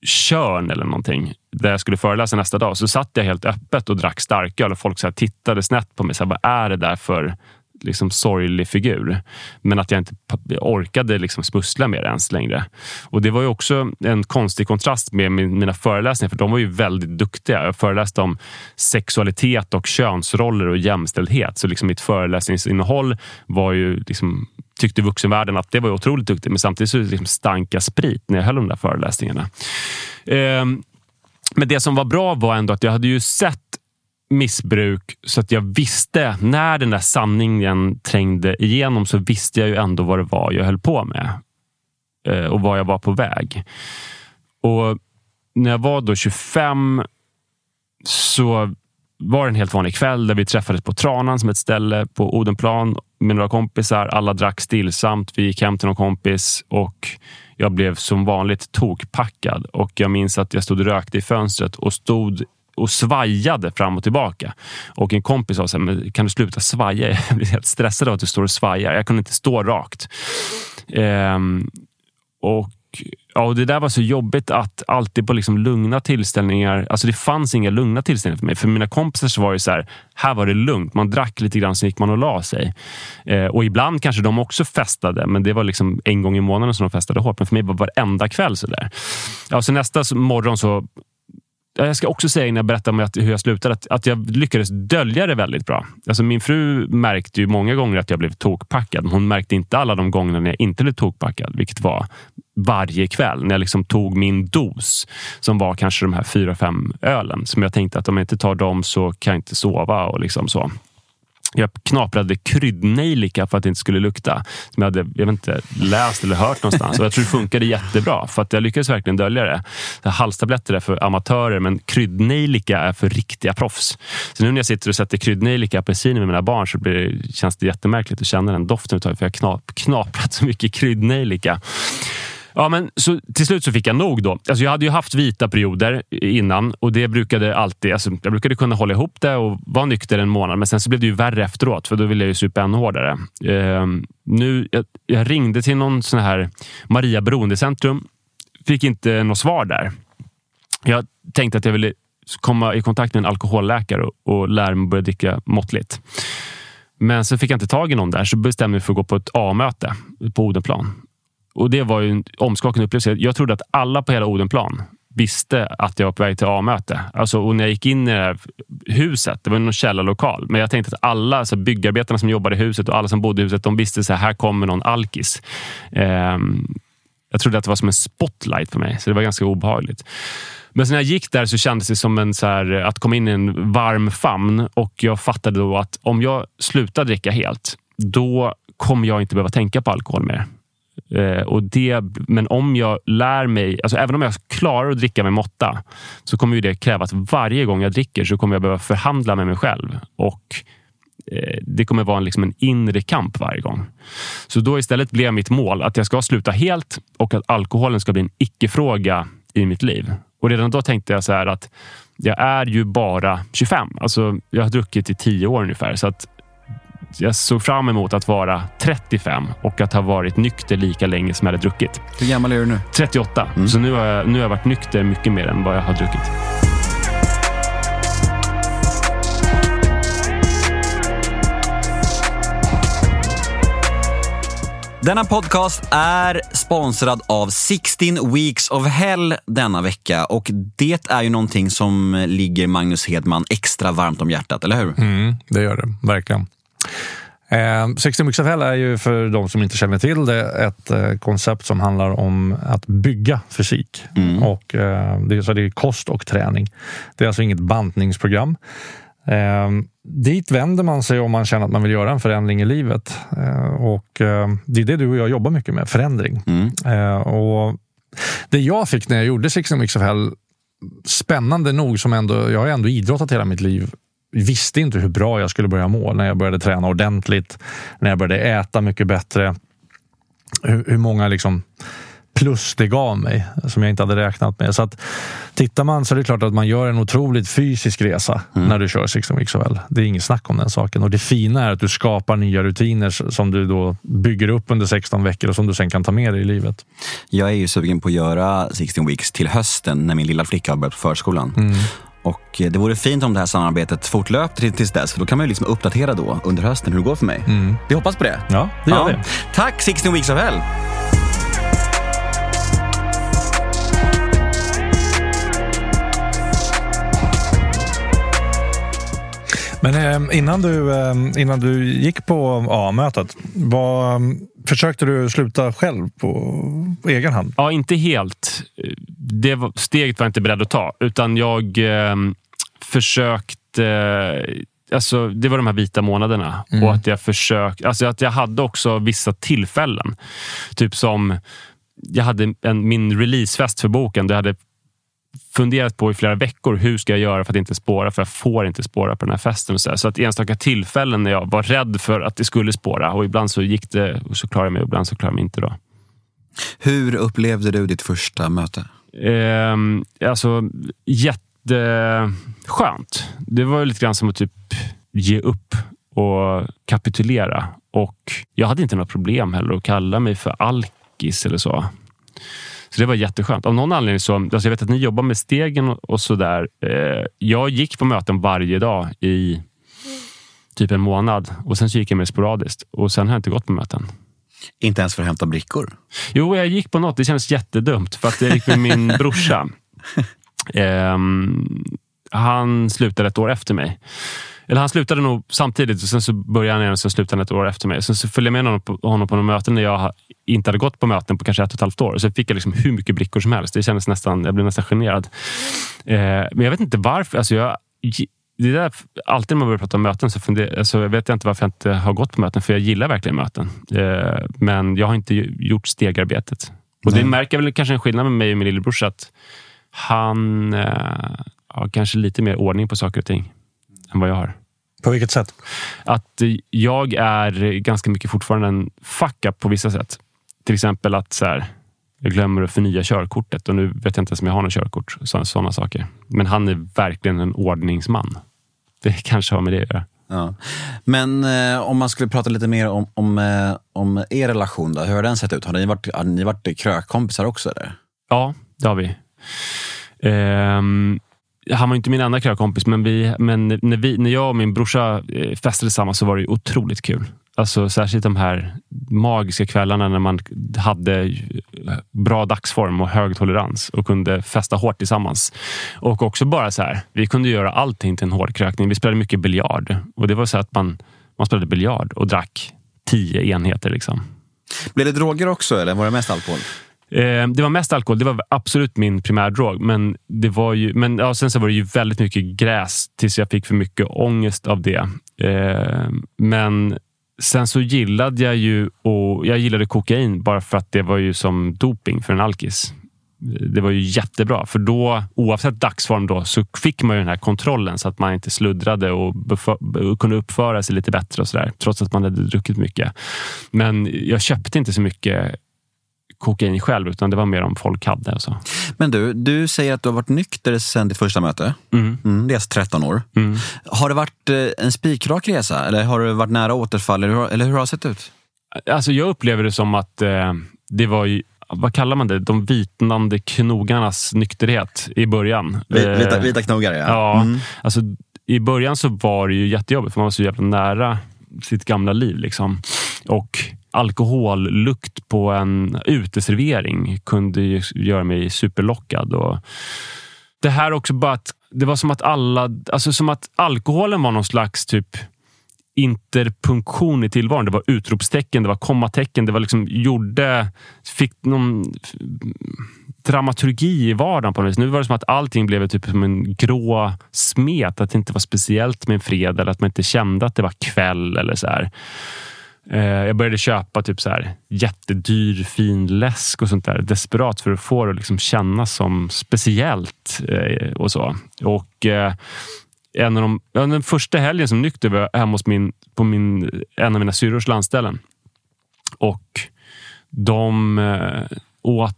S1: Körn eller någonting där jag skulle föreläsa nästa dag. Så satt jag helt öppet och drack starköl och folk så här tittade snett på mig. Så här, vad är det där för liksom sorglig figur. Men att jag inte orkade liksom smussla med det ens längre. Och Det var ju också en konstig kontrast med mina föreläsningar, för de var ju väldigt duktiga. Jag föreläste om sexualitet och könsroller och jämställdhet. Så liksom mitt föreläsningsinnehåll var ju liksom tyckte vuxenvärlden att det var otroligt duktigt, men samtidigt så liksom stank jag sprit när jag höll de där föreläsningarna. Ehm, men det som var bra var ändå att jag hade ju sett missbruk så att jag visste när den där sanningen trängde igenom så visste jag ju ändå vad det var jag höll på med eh, och var jag var på väg. Och när jag var då 25 så var det en helt vanlig kväll där vi träffades på Tranan som ett ställe på Odenplan med några kompisar. Alla drack stillsamt. Vi gick hem till någon kompis och jag blev som vanligt tokpackad och jag minns att jag stod och rökte i fönstret och stod och svajade fram och tillbaka. Och en kompis sa så här, kan du sluta svaja? Jag blir helt stressad av att du står och svajar. Jag kunde inte stå rakt. Ehm, och Ja, och det där var så jobbigt att alltid på liksom lugna tillställningar, alltså det fanns inga lugna tillställningar för mig. För mina kompisar så var det så här, här var det lugnt. Man drack lite grann, sen gick man och la sig. Eh, och ibland kanske de också festade, men det var liksom en gång i månaden som de festade hårt. Men för mig var det varenda kväll så där. Ja, så nästa morgon så jag ska också säga innan jag berättar om hur jag slutade, att, att jag lyckades dölja det väldigt bra. Alltså min fru märkte ju många gånger att jag blev tokpackad. Hon märkte inte alla de gångerna när jag inte blev tokpackad, vilket var varje kväll när jag liksom tog min dos som var kanske de här fyra, fem ölen som jag tänkte att om jag inte tar dem så kan jag inte sova och liksom så. Jag knaprade kryddnejlika för att det inte skulle lukta. Som jag hade jag vet inte, läst eller hört någonstans. Och jag tror det funkade jättebra för att jag lyckades verkligen dölja det. Halstabletter är för amatörer men kryddnejlika är för riktiga proffs. Så nu när jag sitter och sätter kryddnejlika apelsiner med mina barn så blir känns det jättemärkligt att känna den doften för jag har knap, knaprat så mycket kryddnejlika. Ja, men så, till slut så fick jag nog. då. Alltså, jag hade ju haft vita perioder innan och det brukade alltid, alltså, jag brukade kunna hålla ihop det och vara nykter en månad. Men sen så blev det ju värre efteråt för då ville jag ju supa ännu hårdare. Eh, nu, jag, jag, ringde till någon sån här Maria beroendecentrum. Fick inte något svar där. Jag tänkte att jag ville komma i kontakt med en alkoholläkare och, och lära mig börja dricka måttligt. Men så fick jag inte tag i någon där, så bestämde jag mig för att gå på ett A-möte på Odenplan. Och Det var ju en omskakande upplevelse. Jag trodde att alla på hela Odenplan visste att jag var på väg till A-möte. Alltså, och när jag gick in i det här huset, det var någon källarlokal, men jag tänkte att alla alltså byggarbetarna som jobbade i huset och alla som bodde i huset, de visste att här kommer någon alkis. Um, jag trodde att det var som en spotlight för mig, så det var ganska obehagligt. Men när jag gick där så kändes det som en, så här, att komma in i en varm famn och jag fattade då att om jag slutar dricka helt, då kommer jag inte behöva tänka på alkohol mer. Eh, och det, men om jag lär mig, alltså även om jag klarar att dricka med måtta, så kommer ju det kräva att varje gång jag dricker så kommer jag behöva förhandla med mig själv. Och eh, det kommer vara en, liksom en inre kamp varje gång. Så då istället blev mitt mål att jag ska sluta helt och att alkoholen ska bli en icke-fråga i mitt liv. Och redan då tänkte jag så här att jag är ju bara 25. Alltså, jag har druckit i tio år ungefär. Så att jag såg fram emot att vara 35 och att ha varit nykter lika länge som jag hade druckit.
S2: Hur gammal är du nu?
S1: 38. Mm. Så nu har, jag, nu har jag varit nykter mycket mer än vad jag har druckit.
S2: Denna podcast är sponsrad av 16 Weeks of Hell denna vecka och det är ju någonting som ligger Magnus Hedman extra varmt om hjärtat, eller hur?
S3: Mm, det gör det, verkligen. Eh, 60 Mix Hell är ju för de som inte känner till det ett eh, koncept som handlar om att bygga fysik. Mm. Och, eh, det, är, så det är kost och träning. Det är alltså inget bantningsprogram. Eh, dit vänder man sig om man känner att man vill göra en förändring i livet. Eh, och eh, Det är det du och jag jobbar mycket med, förändring. Mm. Eh, och det jag fick när jag gjorde 60 Mix Hell spännande nog, som ändå, jag har ändå idrottat hela mitt liv visste inte hur bra jag skulle börja må när jag började träna ordentligt, när jag började äta mycket bättre. Hur, hur många liksom plus det gav mig som jag inte hade räknat med. Så att, tittar man så är det klart att man gör en otroligt fysisk resa mm. när du kör 16 weeks hell. Det är inget snack om den saken. Och det fina är att du skapar nya rutiner som du då bygger upp under 16 veckor och som du sen kan ta med dig i livet.
S2: Jag är ju sugen på att göra 16 weeks till hösten när min lilla flicka har börjat på förskolan. Mm. Och det vore fint om det här samarbetet fortlöpte tills dess, för då kan man ju liksom uppdatera då under hösten hur det går för mig. Mm. Vi hoppas på det.
S3: Ja, det gör ja. vi.
S2: Tack 16 Weeks of Hell!
S3: Men eh, innan, du, eh, innan du gick på A-mötet, vad, försökte du sluta själv på, på, egen hand?
S1: Ja, inte helt. Det var, steget var jag inte beredd att ta, utan jag eh, försökte Alltså, det var de här vita månaderna. Mm. Och att jag försökte... Alltså att jag hade också vissa tillfällen. Typ som... Jag hade en, min releasefest för boken. Där jag hade funderat på i flera veckor. Hur ska jag göra för att inte spåra? För jag får inte spåra på den här festen. Och så, så att enstaka tillfällen när jag var rädd för att det skulle spåra och ibland så gick det och så klarade jag mig och ibland så klarade jag mig inte. Då.
S2: Hur upplevde du ditt första möte?
S1: Eh, alltså, jätteskönt. Det var lite grann som att typ ge upp och kapitulera. Och jag hade inte några problem heller att kalla mig för alkis eller så. Så det var jätteskönt. Av någon anledning så, alltså jag vet att ni jobbar med stegen och, sådär. Eh, jag gick på möten varje dag i typ en månad och sen så gick jag med sporadiskt och sen har jag inte gått på möten.
S2: Inte ens för att hämta brickor?
S1: Jo, jag gick på något. Det kändes jättedumt för att jag gick med min brorsa. Eh, han slutade ett år efter mig. Eller han slutade nog samtidigt och sen så började han igen och sen slutade han ett år efter mig. Sen så följde jag med honom på, honom på några möten när jag inte hade gått på möten på kanske ett och ett halvt år. Så fick jag liksom hur mycket brickor som helst. Det kändes nästan, jag blev nästan generad. Eh, men jag vet inte varför. Alltså jag, det där, alltid när man börjar prata om möten så funderar, alltså jag vet inte varför jag inte har gått på möten. För jag gillar verkligen möten. Eh, men jag har inte gjort stegarbetet. Och Nej. det märker väl kanske en skillnad med mig och min lillebror. Att han eh, har kanske lite mer ordning på saker och ting än vad jag har.
S3: På vilket sätt?
S1: Att jag är ganska mycket fortfarande en fuck up på vissa sätt. Till exempel att så här, jag glömmer att förnya körkortet och nu vet jag inte ens om jag har något körkort. Sådana saker. Men han är verkligen en ordningsman. Det kanske har med det att göra.
S2: Ja. Men eh, om man skulle prata lite mer om, om, eh, om er relation, då, hur har den sett ut? Har ni varit, har ni varit krökkompisar också? Eller?
S1: Ja, det har vi. Um, han var inte min enda krökkompis, men, vi, men när, vi, när jag och min brorsa eh, festade tillsammans så var det otroligt kul. Alltså, särskilt de här magiska kvällarna när man hade eh, bra dagsform och hög tolerans och kunde festa hårt tillsammans. Och också bara så här, vi kunde göra allting till en hård krökning. Vi spelade mycket biljard och det var så att man, man spelade biljard och drack tio enheter. Liksom.
S2: Blev det droger också eller var det mest alkohol?
S1: Eh, det var mest alkohol. Det var absolut min primärdrog. Men, det var ju, men ja, sen så var det ju väldigt mycket gräs tills jag fick för mycket ångest av det. Eh, men sen så gillade jag ju och jag gillade kokain bara för att det var ju som doping för en alkis. Det var ju jättebra, för då oavsett dagsform då, så fick man ju den här kontrollen så att man inte sluddrade och, och kunde uppföra sig lite bättre och så där, trots att man hade druckit mycket. Men jag köpte inte så mycket kokain själv, utan det var mer om folk hade. Och så.
S2: Men du, du säger att du har varit nykter sedan ditt första möte. Mm. Mm, det är alltså 13 år. Mm. Har det varit eh, en spikrak resa eller har du varit nära återfall? Eller hur, eller hur har det sett ut?
S1: Alltså, jag upplever det som att eh, det var ju vad kallar man det? De vitnande knogarnas nykterhet i början.
S2: Vita, eh, vita knogar, ja.
S1: ja mm. alltså, I början så var det ju jättejobbigt, för man var så jävla nära sitt gamla liv. Liksom. Och alkohollukt på en uteservering kunde göra mig superlockad. Och det här också bara att det var som att alla, alltså som att alkoholen var någon slags typ interpunktion i tillvaron. Det var utropstecken, det var kommatecken. Det var liksom gjorde, fick någon dramaturgi i vardagen på något vis. Nu var det som att allting blev typ som en grå smet. Att det inte var speciellt med en fredag eller att man inte kände att det var kväll eller så här. Eh, jag började köpa typ så här jättedyr fin läsk och sånt där. Desperat för att få det att liksom kännas som speciellt eh, och så. Och eh, en av de, den första helgen som nykter var hemma hos min, på min, en av mina syrrors landställen. Och de åt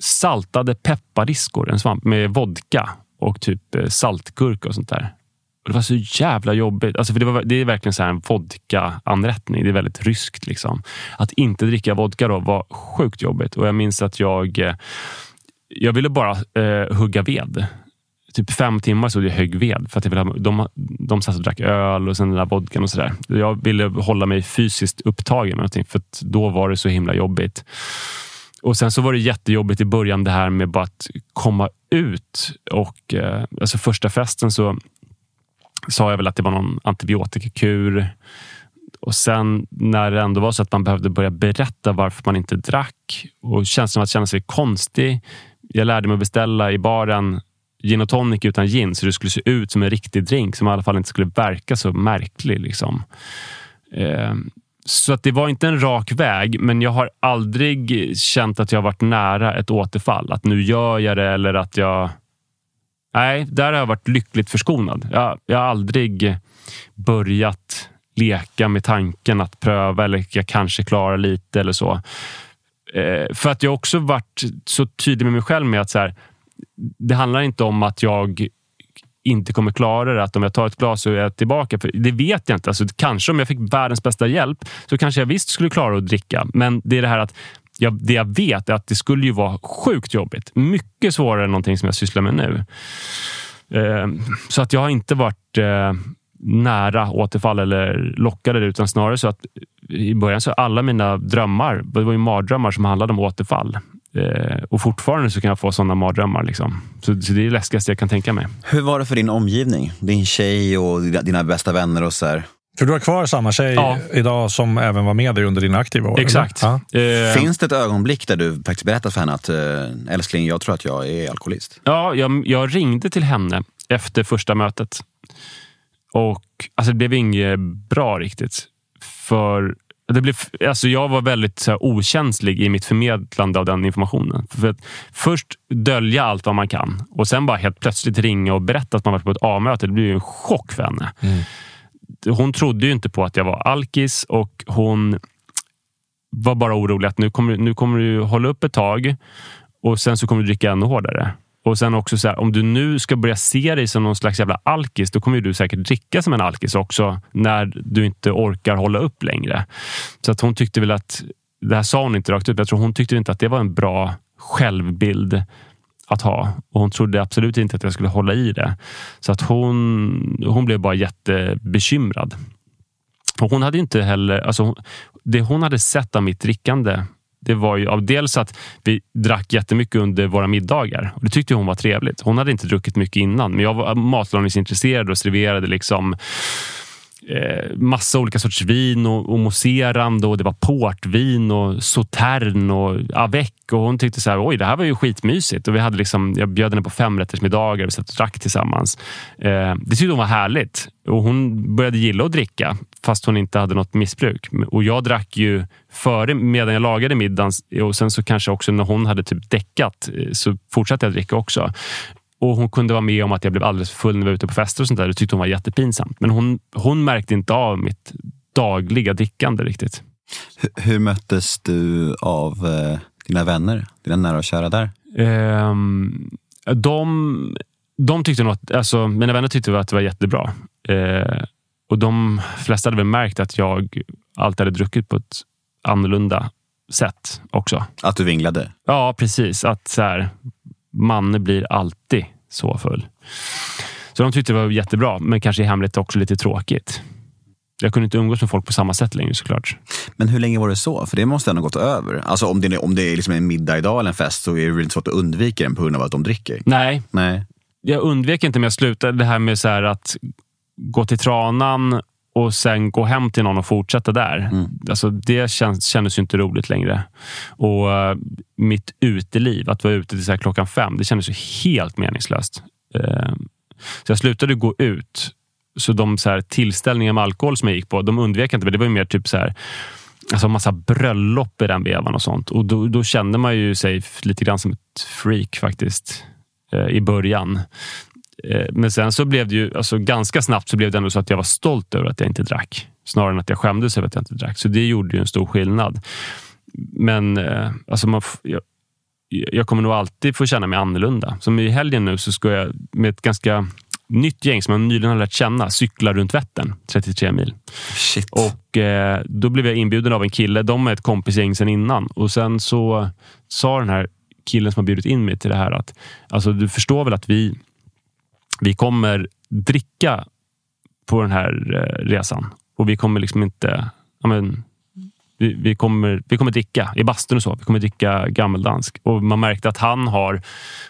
S1: saltade peppariskor, en svamp med vodka och typ saltgurka och sånt där. Och det var så jävla jobbigt. Alltså för det, var, det är verkligen så här en vodka-anrättning. Det är väldigt ryskt. Liksom. Att inte dricka vodka då var sjukt jobbigt. Och jag minns att jag, eh, jag ville bara eh, hugga ved. Typ fem timmar stod jag högg ved. För att jag ville ha, de, de satt och drack öl och sen den där vodkan och sådär. Jag ville hålla mig fysiskt upptagen med någonting. För då var det så himla jobbigt. Och Sen så var det jättejobbigt i början det här med bara att komma ut. Och eh, alltså Första festen så sa jag väl att det var någon antibiotikakur. Och sen när det ändå var så att man behövde börja berätta varför man inte drack och känslan av att känna sig konstig. Jag lärde mig att beställa i baren gin och tonic utan gin så det skulle se ut som en riktig drink som i alla fall inte skulle verka så märklig. Liksom. Eh, så att det var inte en rak väg, men jag har aldrig känt att jag varit nära ett återfall. Att nu gör jag det eller att jag Nej, där har jag varit lyckligt förskonad. Jag, jag har aldrig börjat leka med tanken att pröva eller jag kanske klarar lite eller så. Eh, för att jag också varit så tydlig med mig själv med att så här, det handlar inte om att jag inte kommer klara det. Att om jag tar ett glas så är jag tillbaka. För det vet jag inte. Alltså, kanske om jag fick världens bästa hjälp så kanske jag visst skulle klara att dricka. Men det är det här att jag, det jag vet är att det skulle ju vara sjukt jobbigt. Mycket svårare än någonting som jag sysslar med nu. Eh, så att jag har inte varit eh, nära återfall eller lockade det, utan snarare så att i början så alla mina drömmar, det var ju mardrömmar som handlade om återfall. Eh, och fortfarande så kan jag få sådana mardrömmar. Liksom. Så, så det är det läskigaste jag kan tänka mig.
S2: Hur var det för din omgivning? Din tjej och dina bästa vänner och så här?
S3: För du har kvar samma tjej ja. idag som även var med dig under dina aktiva år?
S1: Exakt. Ja.
S2: Eh, Finns det ett ögonblick där du faktiskt berättar för henne att eh, älskling, jag tror att jag är alkoholist?
S1: Ja, jag, jag ringde till henne efter första mötet. Och alltså, Det blev inget bra riktigt. För det blev, alltså jag var väldigt så här, okänslig i mitt förmedlande av den informationen. För att först dölja allt vad man kan och sen bara helt plötsligt ringa och berätta att man varit på ett A-möte. Det blir ju en chock för henne. Mm hon trodde ju inte på att jag var alkis och hon var bara orolig att nu kommer, nu kommer du hålla upp ett tag och sen så kommer du dricka ännu hårdare. Och sen också så här, om du nu ska börja se dig som någon slags jävla alkis, då kommer du säkert dricka som en alkis också när du inte orkar hålla upp längre. Så att hon tyckte väl att, det här sa hon inte rakt ut, jag tror hon tyckte inte att det var en bra självbild att ha. Och hon trodde absolut inte att jag skulle hålla i det. Så att hon, hon blev bara jättebekymrad. Och hon hade inte heller... Alltså, det hon hade sett av mitt drickande det var ju av dels att vi drack jättemycket under våra middagar. Och det tyckte hon var trevligt. Hon hade inte druckit mycket innan, men jag var matlagningsintresserad och serverade liksom eh, massa olika sorters vin och, och mousserande och det var portvin och sautern och avec. Och hon tyckte så här, oj, det här var ju skitmysigt. Och vi hade liksom, jag bjöd henne på femrättersmiddagar, vi satt och drack tillsammans. Eh, det tyckte hon var härligt. Och hon började gilla att dricka fast hon inte hade något missbruk. Och jag drack ju före medan jag lagade middagen och sen så kanske också när hon hade typ däckat eh, så fortsatte jag dricka också. Och hon kunde vara med om att jag blev alldeles full när vi var ute på fester och sånt där. Det tyckte hon var jättepinsamt. Men hon, hon märkte inte av mitt dagliga drickande riktigt.
S2: Hur, hur möttes du av eh, dina vänner, dina nära och kära där?
S1: Um, de, de tyckte nog att, alltså, mina vänner tyckte att det var jättebra. Uh, och de flesta hade väl märkt att jag alltid hade druckit på ett annorlunda sätt också.
S2: Att du vinglade?
S1: Ja, precis. Att så här, Manne blir alltid så full. Så de tyckte det var jättebra, men kanske i hemlighet också lite tråkigt. Jag kunde inte umgås med folk på samma sätt längre såklart.
S2: Men hur länge var det så? För det måste ändå gått över. Alltså om det, om det är liksom en middag idag eller en fest så är det väl inte så att du undviker den på grund av att de dricker?
S1: Nej.
S2: Nej.
S1: Jag undvek inte, men jag slutade det här med så att gå till Tranan och sen gå hem till någon och fortsätta där. Mm. Alltså, det känns, kändes inte roligt längre. Och uh, Mitt uteliv, att vara ute till så klockan fem, det kändes ju helt meningslöst. Uh, så jag slutade gå ut. Så de så här, tillställningar med alkohol som jag gick på, de undvek jag inte. Men det var mer typ så här, alltså massa bröllop i den vevan och sånt. Och då, då kände man ju sig lite grann som ett freak faktiskt uh, i början. Eh, men sen så blev det ju, alltså ganska snabbt så blev det ändå så att jag var stolt över att jag inte drack. Snarare än att jag skämdes över att jag inte drack. Så det gjorde ju en stor skillnad. Men eh, alltså man, jag, jag kommer nog alltid få känna mig annorlunda. Som i helgen nu så ska jag med ett ganska nytt gäng som jag nyligen har lärt känna cykla runt Vättern, 33 mil.
S2: Shit.
S1: Och eh, Då blev jag inbjuden av en kille. De är ett kompisgäng sen innan. Och Sen så sa den här killen som har bjudit in mig till det här att alltså, du förstår väl att vi, vi kommer dricka på den här eh, resan. Och vi kommer liksom inte... Ja, men, vi, vi, kommer, vi kommer dricka i bastun och så. Vi kommer dricka gammeldansk. Och man märkte att han har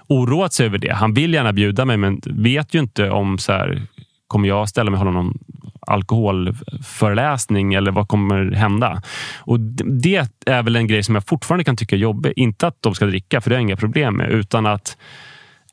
S1: oroat sig över det. Han vill gärna bjuda mig, men vet ju inte om så här, kommer jag ställa mig och hålla någon alkoholföreläsning eller vad kommer hända? Och Det är väl en grej som jag fortfarande kan tycka är jobbig. Inte att de ska dricka, för det har jag inga problem med, utan att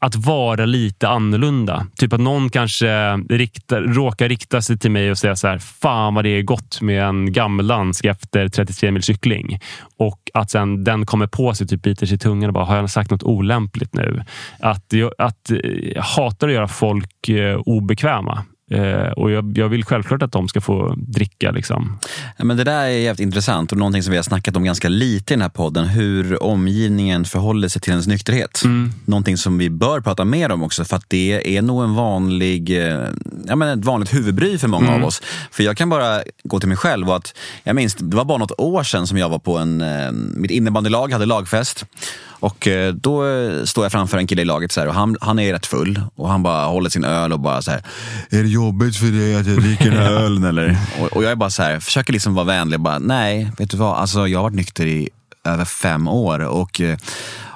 S1: att vara lite annorlunda. Typ att någon kanske riktar, råkar rikta sig till mig och säga så här, fan vad det är gott med en gammeldansk efter 33 mil cykling. Och att sen den kommer på sig, typ biter sig i tungan och bara, har jag sagt något olämpligt nu? Att, jag, att jag hatar att göra folk eh, obekväma. Eh, och jag, jag, vill självklart att de ska få dricka. Liksom.
S2: Ja, men det där är jävligt intressant och någonting som vi har snackat om ganska lite i den här podden. Hur omgivningen förhåller sig till ens nykterhet. Mm. Någonting som vi bör prata mer om också för att det är nog en vanlig, eh, ja, men ett vanligt huvudbry för många mm. av oss. För jag kan bara gå till mig själv och att jag minns, det var bara något år sedan som jag var på en, eh, mitt innebandylag hade lagfest. Och eh, då står jag framför en kille i laget så här, och han, han är rätt full och han bara håller sin öl och bara så här, Är det jobbigt för dig att jag dricker den här ölen eller? Och, och, jag är bara så här, försöker liksom vara vänlig och bara, nej, vet du vad, alltså jag har varit nykter i över fem år och eh,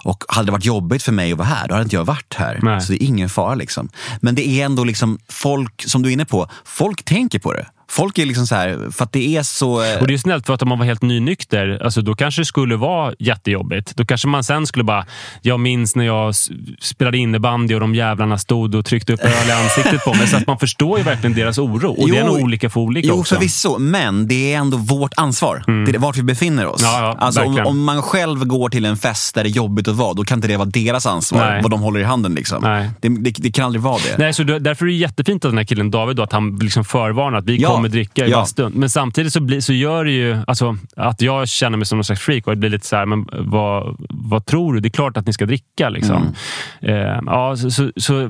S2: och hade det varit jobbigt för mig att vara här, då hade inte jag varit här. Nej. Så det är ingen fara. Liksom. Men det är ändå liksom folk, som du är inne på, folk tänker på det. Folk är liksom så här, för att det är så...
S1: Eh, och det är snällt för att om man var helt nynykter, alltså då kanske det skulle vara jättejobbigt. Då kanske man sen skulle bara, jag minns när jag spelade innebandy och de jävlarna stod och tryckte upp öl i ansiktet på mig. Så att man förstår ju verkligen deras oro. Och jo, det är nog olika för olika
S2: jo,
S1: också.
S2: förvisso. Men det är ändå vårt ansvar. Mm. Det är vart vi befinner oss.
S1: Ja, ja,
S2: alltså, om, om, man själv går till en fest där det är jobbigt att vara, då kan inte det vara deras ansvar. Nej. Vad de håller i handen. Liksom. Nej. Det, det, det, kan aldrig vara det.
S1: Nej, så därför är det jättefint att den här killen David, då, att han liksom förvarnar att vi ja. Kommer dricka i ja stund. Men samtidigt så, blir, så gör det ju alltså, att jag känner mig som någon slags freak och det blir lite så här, men vad, vad tror du? Det är klart att ni ska dricka. Liksom. Mm. Eh, ja, så, så, så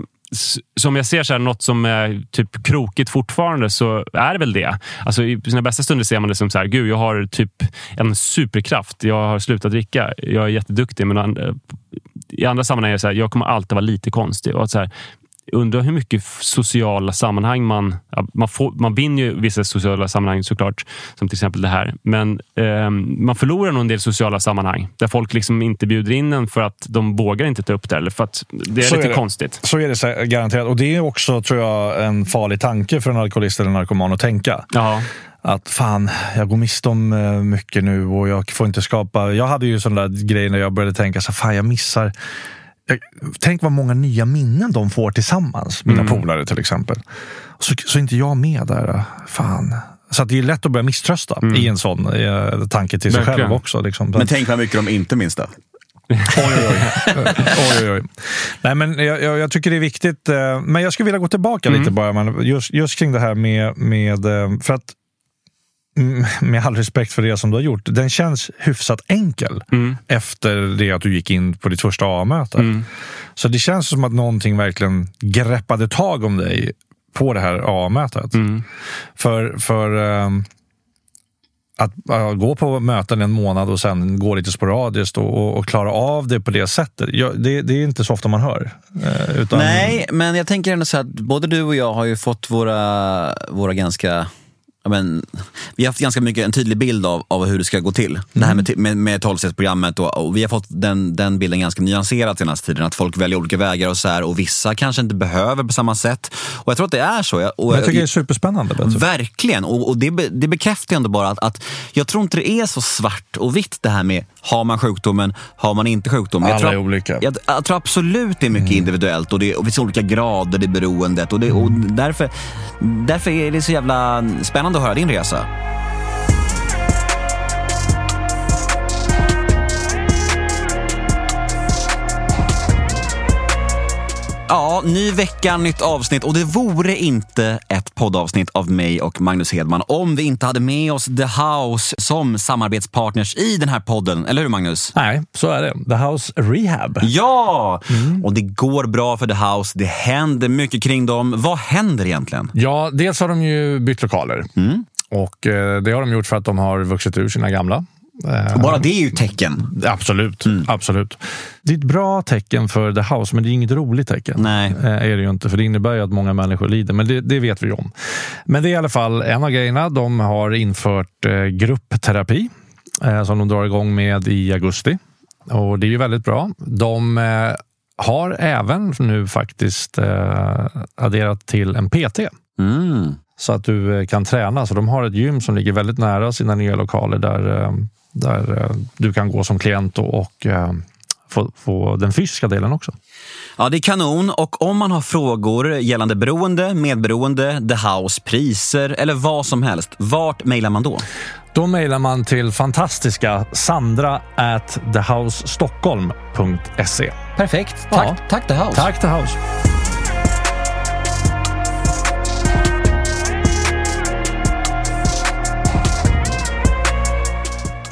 S1: som jag ser så här, något som är typ krokigt fortfarande så är det väl det. Alltså, I sina bästa stunder ser man det som så här, gud, jag har typ en superkraft. Jag har slutat dricka. Jag är jätteduktig. Men i andra sammanhang är det så här, jag kommer alltid vara lite konstig. Och så här, undrar hur mycket sociala sammanhang man... Ja, man, får, man vinner ju vissa sociala sammanhang såklart, som till exempel det här. Men eh, man förlorar nog en del sociala sammanhang där folk liksom inte bjuder in en för att de vågar inte ta upp det eller för att det är så lite är det. konstigt.
S3: Så är det garanterat. Och det är också, tror jag, en farlig tanke för en alkoholist eller narkoman att tänka.
S1: Ja
S3: att fan, jag går miste om eh, mycket nu och jag får inte skapa... Jag hade ju sån där grej när jag började tänka så fan jag missar Tänk vad många nya minnen de får tillsammans, mina mm. polare till exempel. Så, så är inte jag med där. Fan. Så det är lätt att börja misströsta mm. i en sån eh, tanke till sig Verkligen. själv också. Liksom.
S2: Men tänk vad mycket de inte minns det.
S3: oj, oj, oj. oj, oj. Nej, men jag, jag, jag, tycker det är viktigt. Eh, men jag skulle vilja gå tillbaka mm. lite bara. Just, just kring det här med, med eh, för att med all respekt för det som du har gjort, den känns hyfsat enkel mm. efter det att du gick in på ditt första A-möte. Mm. Så det känns som att någonting verkligen greppade tag om dig på det här A-mötet. Mm. För, för um, att uh, gå på möten en månad och sen gå lite sporadiskt och, och, och klara av det på det sättet. Ja, det, det, är inte så ofta man hör.
S2: Uh, utan... Nej, men jag tänker ändå så att både du och jag har ju fått våra, våra ganska men, vi har haft ganska mycket en tydlig bild av, av hur det ska gå till. Mm. Det här med, mm. med, med 12 och, och, vi har fått den, den bilden ganska nyanserad senaste tiden. Att folk väljer olika vägar och så här, och vissa kanske inte behöver på samma sätt. Och jag tror att det är så. Och,
S3: jag tycker det är superspännande.
S2: Verkligen, och, och det, det bekräftar ändå bara att, att jag tror inte det är så svart och vitt det här med har man sjukdomen, har man inte sjukdomen.
S3: Alla jag tror, är olika.
S2: Jag, jag, tror absolut det är mycket mm. individuellt och det, och det finns olika grader i beroendet. Och, det, och därför, därför är det så jävla spännande att höra din resa. Ja, ny vecka, nytt avsnitt och det vore inte ett poddavsnitt av mig och Magnus Hedman om vi inte hade med oss The House som samarbetspartners i den här podden. Eller hur Magnus?
S3: Nej, så är det. The House Rehab.
S2: Ja! Och det går bra för The House. Det händer mycket kring dem. Vad händer egentligen?
S3: Ja, dels har de ju bytt lokaler. Och eh, Det har de gjort för att de har vuxit ur sina gamla. Eh,
S2: Och bara det är ju tecken.
S3: Absolut. absolut. Det är ett bra tecken för The House, men det är inget roligt tecken.
S2: Nej.
S3: Eh, är det ju inte, för det innebär ju att många människor lider. Men det, det vet vi ju om. Men det är i alla fall en av grejerna. De har infört eh, gruppterapi eh, som de drar igång med i augusti. Och det är ju väldigt bra. De eh, har även nu faktiskt eh, adderat till en PT.
S2: Mm.
S3: Så att du eh, kan träna. Så de har ett gym som ligger väldigt nära sina nya lokaler där, eh, där eh, du kan gå som klient och, eh, få, få den fysiska delen också.
S2: Ja, det är kanon. Och om man har frågor gällande beroende, medberoende, The House, priser eller vad som helst, vart mejlar man då?
S3: Då mejlar man till fantastiska sandra at thehousestockholm.se.
S2: Perfekt.
S3: Ja.
S2: Tack, tack The House.
S3: Tack The House!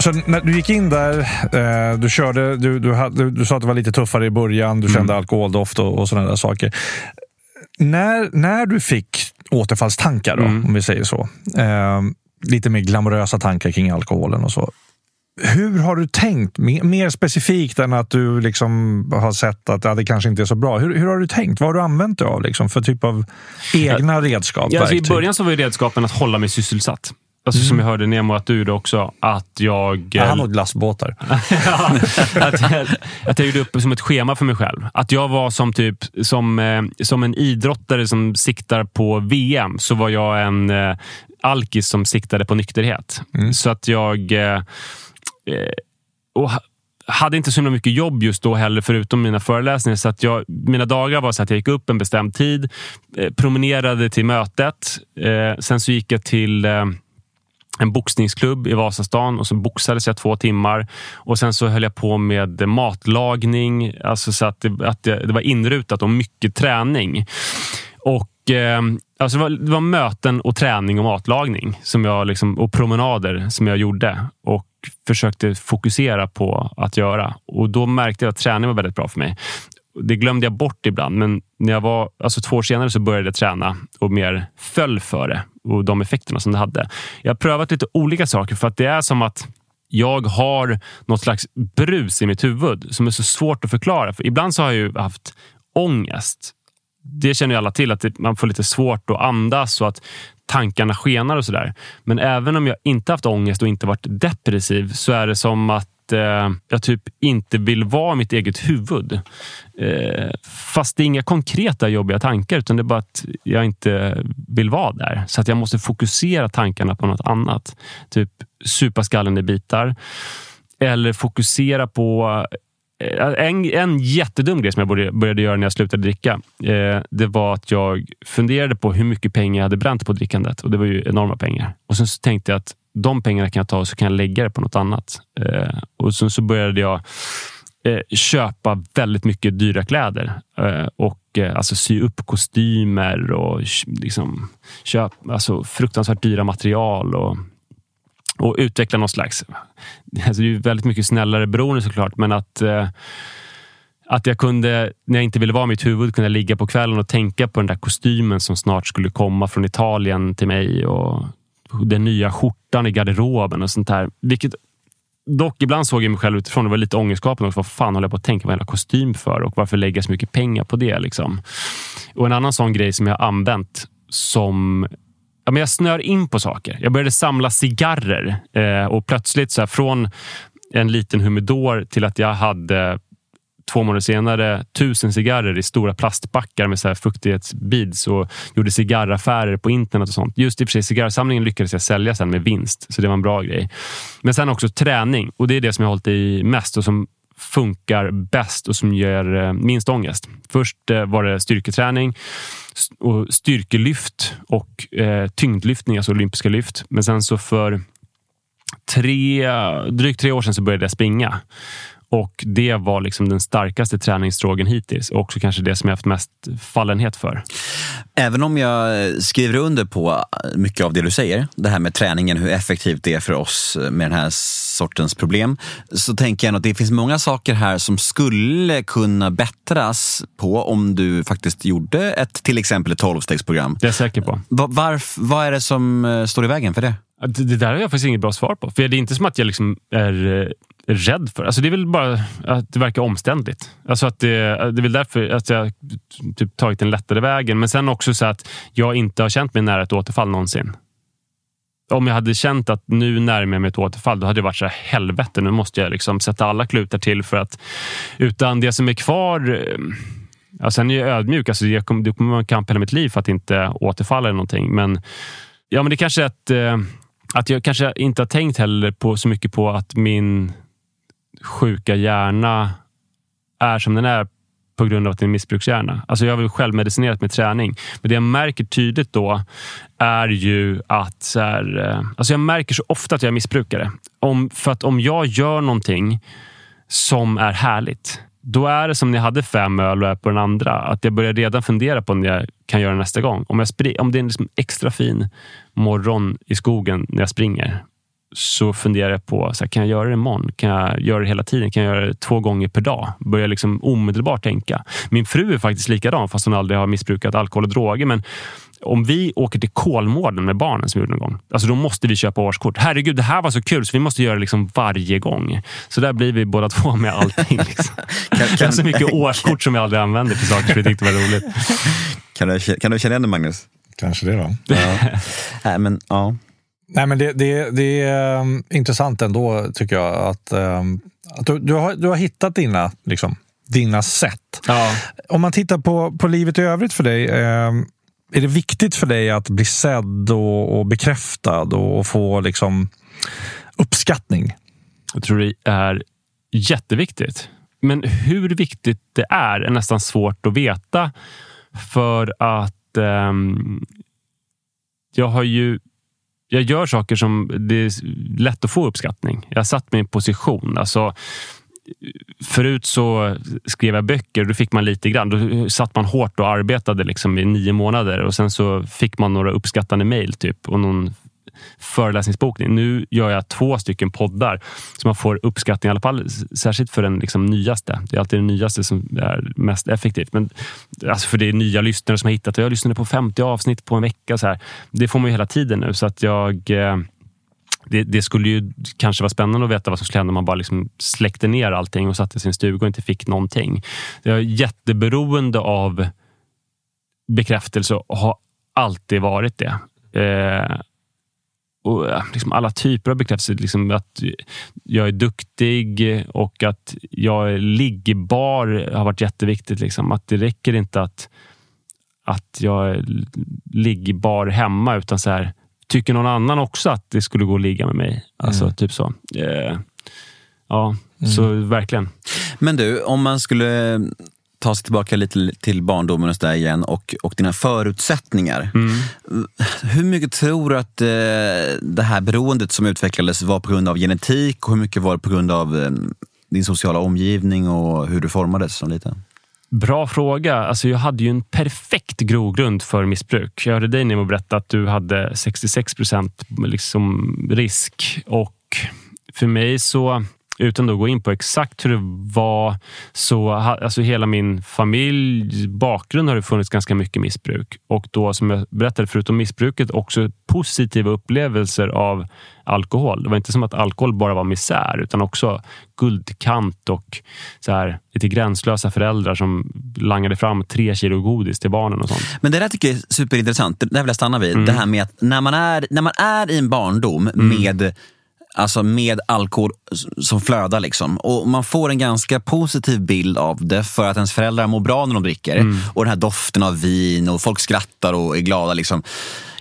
S3: Så när du gick in där, eh, du körde, du, du, hade, du sa att det var lite tuffare i början, du kände alkoholdoft och, och sådana där saker. När, när du fick återfallstankar, då, om vi säger så, eh, lite mer glamorösa tankar kring alkoholen och så. Hur har du tänkt? Mer, specifikt än att du liksom har sett att ja, det kanske inte är så bra. Hur, hur har du tänkt? Vad har du använt dig av liksom, för typ av egna redskap?
S1: Ja, alltså I början så var ju redskapen att hålla mig sysselsatt. Alltså Som jag hörde Nemo att du gjorde också. Att jag...
S3: Ja, han åt glassbåtar.
S1: Ja, att, jag, att jag gjorde upp som ett schema för mig själv. Att jag var som typ som, eh, som en idrottare som siktar på VM, så var jag en eh, alkis som siktade på nykterhet. Så att jag... Eh, eh, och ha- hade inte så mycket jobb just då heller, förutom mina föreläsningar. Så att jag, mina dagar var så att jag gick upp en bestämd tid, eh, promenerade till mötet. Eh, sen så gick jag till eh, en boxningsklubb i Vasastan och så boxades jag två timmar. Och Sen så höll jag på med matlagning, alltså så att det, att det, det var inrutat och mycket träning. Och eh, alltså det, var, det var möten och träning och matlagning som jag liksom, och promenader som jag gjorde och försökte fokusera på att göra. Och Då märkte jag att träning var väldigt bra för mig. Det glömde jag bort ibland, men när jag var, alltså två år senare så började jag träna och mer föll för det och de effekterna som det hade. Jag har prövat lite olika saker för att det är som att jag har något slags brus i mitt huvud som är så svårt att förklara. För ibland så har jag ju haft ångest. Det känner ju alla till, att man får lite svårt att andas och att tankarna skenar och sådär. Men även om jag inte haft ångest och inte varit depressiv så är det som att eh, jag typ inte vill vara mitt eget huvud. Eh, fast det är inga konkreta jobbiga tankar utan det är bara att jag inte vill vara där. Så att jag måste fokusera tankarna på något annat. Typ supa skallen i bitar. Eller fokusera på eh, En, en jättedum grej som jag började, började göra när jag slutade dricka, eh, det var att jag funderade på hur mycket pengar jag hade bränt på drickandet. Och Det var ju enorma pengar. Och Sen så tänkte jag att de pengarna kan jag ta och så kan jag lägga det på något annat. Eh, och Sen så började jag eh, köpa väldigt mycket dyra kläder. Eh, och eh, alltså sy upp kostymer och liksom, köpa alltså fruktansvärt dyra material. och och utveckla någon slags... Alltså det är ju väldigt mycket snällare beroende såklart, men att, eh, att jag kunde, när jag inte ville vara i mitt huvud, kunde ligga på kvällen och tänka på den där kostymen som snart skulle komma från Italien till mig och den nya skjortan i garderoben och sånt där. Vilket Dock, ibland såg jag mig själv utifrån. Det var lite ångestskapande. också. Vad fan håller jag på att tänka på hela kostym för? Och varför lägga så mycket pengar på det? Liksom? Och En annan sån grej som jag använt som ja, men jag snör in på saker. Jag började samla cigarrer eh, och plötsligt så här, från en liten humidor till att jag hade två månader senare tusen cigarrer i stora plastbackar med så här fuktighetsbeads och gjorde cigarraffärer på internet och sånt. Just i och för sig cigarrsamlingen lyckades jag sälja sen med vinst, så det var en bra grej. Men sen också träning och det är det som jag har hållit i mest och som funkar bäst och som ger eh, minst ångest. Först eh, var det styrketräning och styrkelyft och eh, tyngdlyftning, alltså olympiska lyft. Men sen så för tre, drygt tre år sedan så började jag springa. Och det var liksom den starkaste träningsdrogen hittills och också kanske det som jag haft mest fallenhet för.
S2: Även om jag skriver under på mycket av det du säger, det här med träningen, hur effektivt det är för oss med den här sortens problem, så tänker jag att det finns många saker här som skulle kunna bättras på om du faktiskt gjorde ett till exempel ett tolvstegsprogram.
S1: Det är jag säker på.
S2: Varf, vad är det som eh, står i vägen för det?
S1: Det, där har jag faktiskt inget bra svar på. För Det är inte som att jag liksom är eh, rädd för. Alltså det är väl bara att det verkar omständligt. Alltså att det, det är väl därför att jag typ tagit den lättare vägen. Men sen också så att jag inte har känt mig nära ett återfall någonsin. Om jag hade känt att nu närmar jag mig ett återfall, då hade det varit så här, helvete, nu måste jag liksom sätta alla klutar till för att... Utan det som är kvar... Eh, ja, sen är jag ödmjuk. Alltså jag kommer, det kommer vara en kamp hela mitt liv för att inte återfalla i någonting. Men, ja, men det kanske är att, eh, att jag kanske inte har tänkt heller på, så mycket på att min sjuka hjärna är som den är på grund av att det är en missbrukshjärna. Alltså jag har väl självmedicinerat med träning. Men det jag märker tydligt då är ju att så här, eh, alltså jag märker så ofta att jag är missbrukare. Om, för att om jag gör någonting som är härligt, då är det som när jag hade fem öl och är på den andra. Att jag börjar redan fundera på när jag kan göra nästa gång. Om, jag om det är en liksom extra fin morgon i skogen när jag springer så funderar jag på, så här, kan jag göra det imorgon? Kan jag göra det hela tiden? Kan jag göra det två gånger per dag? Börjar liksom omedelbart tänka. Min fru är faktiskt likadan, fast hon aldrig har missbrukat alkohol och droger. Men om vi åker till Kolmården med barnen som vi gjorde någon gång, alltså då måste vi köpa årskort. Herregud, det här var så kul så vi måste göra det liksom varje gång. Så där blir vi båda två med allting. Liksom.
S2: Kan,
S1: har så mycket årskort som jag aldrig använder för saker som vi tyckte var roligt.
S2: kan, du, kan du känna igen det Magnus?
S3: Kanske det då.
S2: Ja. Nej, men, ja.
S3: Nej, men det, det, det är um, intressant ändå, tycker jag, att, um, att du, du, har, du har hittat dina, liksom, dina sätt.
S1: Ja.
S3: Om man tittar på, på livet i övrigt för dig, um, är det viktigt för dig att bli sedd och, och bekräftad och, och få liksom, uppskattning?
S1: Jag tror det är jätteviktigt. Men hur viktigt det är är nästan svårt att veta. För att eh, jag har ju jag gör saker som det är lätt att få uppskattning. Jag har satt mig i en position. Alltså, förut så skrev jag böcker. Då fick man lite grann. Då satt man hårt och arbetade liksom i nio månader och sen så fick man några uppskattande mejl typ och någon föreläsningsbokning. Nu gör jag två stycken poddar så man får uppskattning i alla fall, särskilt för den liksom nyaste. Det är alltid den nyaste som är mest effektivt. Men alltså för det är nya lyssnare som har hittat. Jag lyssnade på 50 avsnitt på en vecka. Så här. Det får man ju hela tiden nu så att jag eh, det, det, skulle ju kanske vara spännande att veta vad som skulle hända om man bara liksom släckte ner allting och satte sin stuga och inte fick någonting. Jag är jätteberoende av bekräftelse och har alltid varit det. Eh, och liksom alla typer av bekräftelse. Liksom att jag är duktig och att jag är liggbar har varit jätteviktigt. Liksom. Att det räcker inte att, att jag är liggbar hemma utan så här, tycker någon annan också att det skulle gå att ligga med mig? Alltså typ så. Eh, ja, så verkligen.
S2: Men du, om man skulle ta sig tillbaka lite till barndomen och där igen och, och dina förutsättningar. Hur mycket tror du att eh, det här beroendet som utvecklades var på grund av genetik och hur mycket var det på grund av eh, din sociala omgivning och hur du formades som liten?
S1: Bra fråga. Alltså jag hade ju en perfekt grogrund för missbruk. Jag hörde dig Nemo berätta att du hade 66 procent liksom risk. Och för mig så, utan att gå in på exakt hur det var, så alltså hela min familj bakgrund har det funnits ganska mycket missbruk. Och då som jag berättade, förutom missbruket, också positiva upplevelser av alkohol. Det var inte som att alkohol bara var misär, utan också guldkant och så här, lite gränslösa föräldrar som langade fram tre kilo godis till barnen och sånt.
S2: Men det där tycker jag är superintressant. Det där vill jag stanna vid. Det här med att när man är, när man är i en barndom med Alltså med alkohol som flödar liksom. Och man får en ganska positiv bild av det för att ens föräldrar mår bra när de dricker. Och den här doften av vin och folk skrattar och är glada liksom.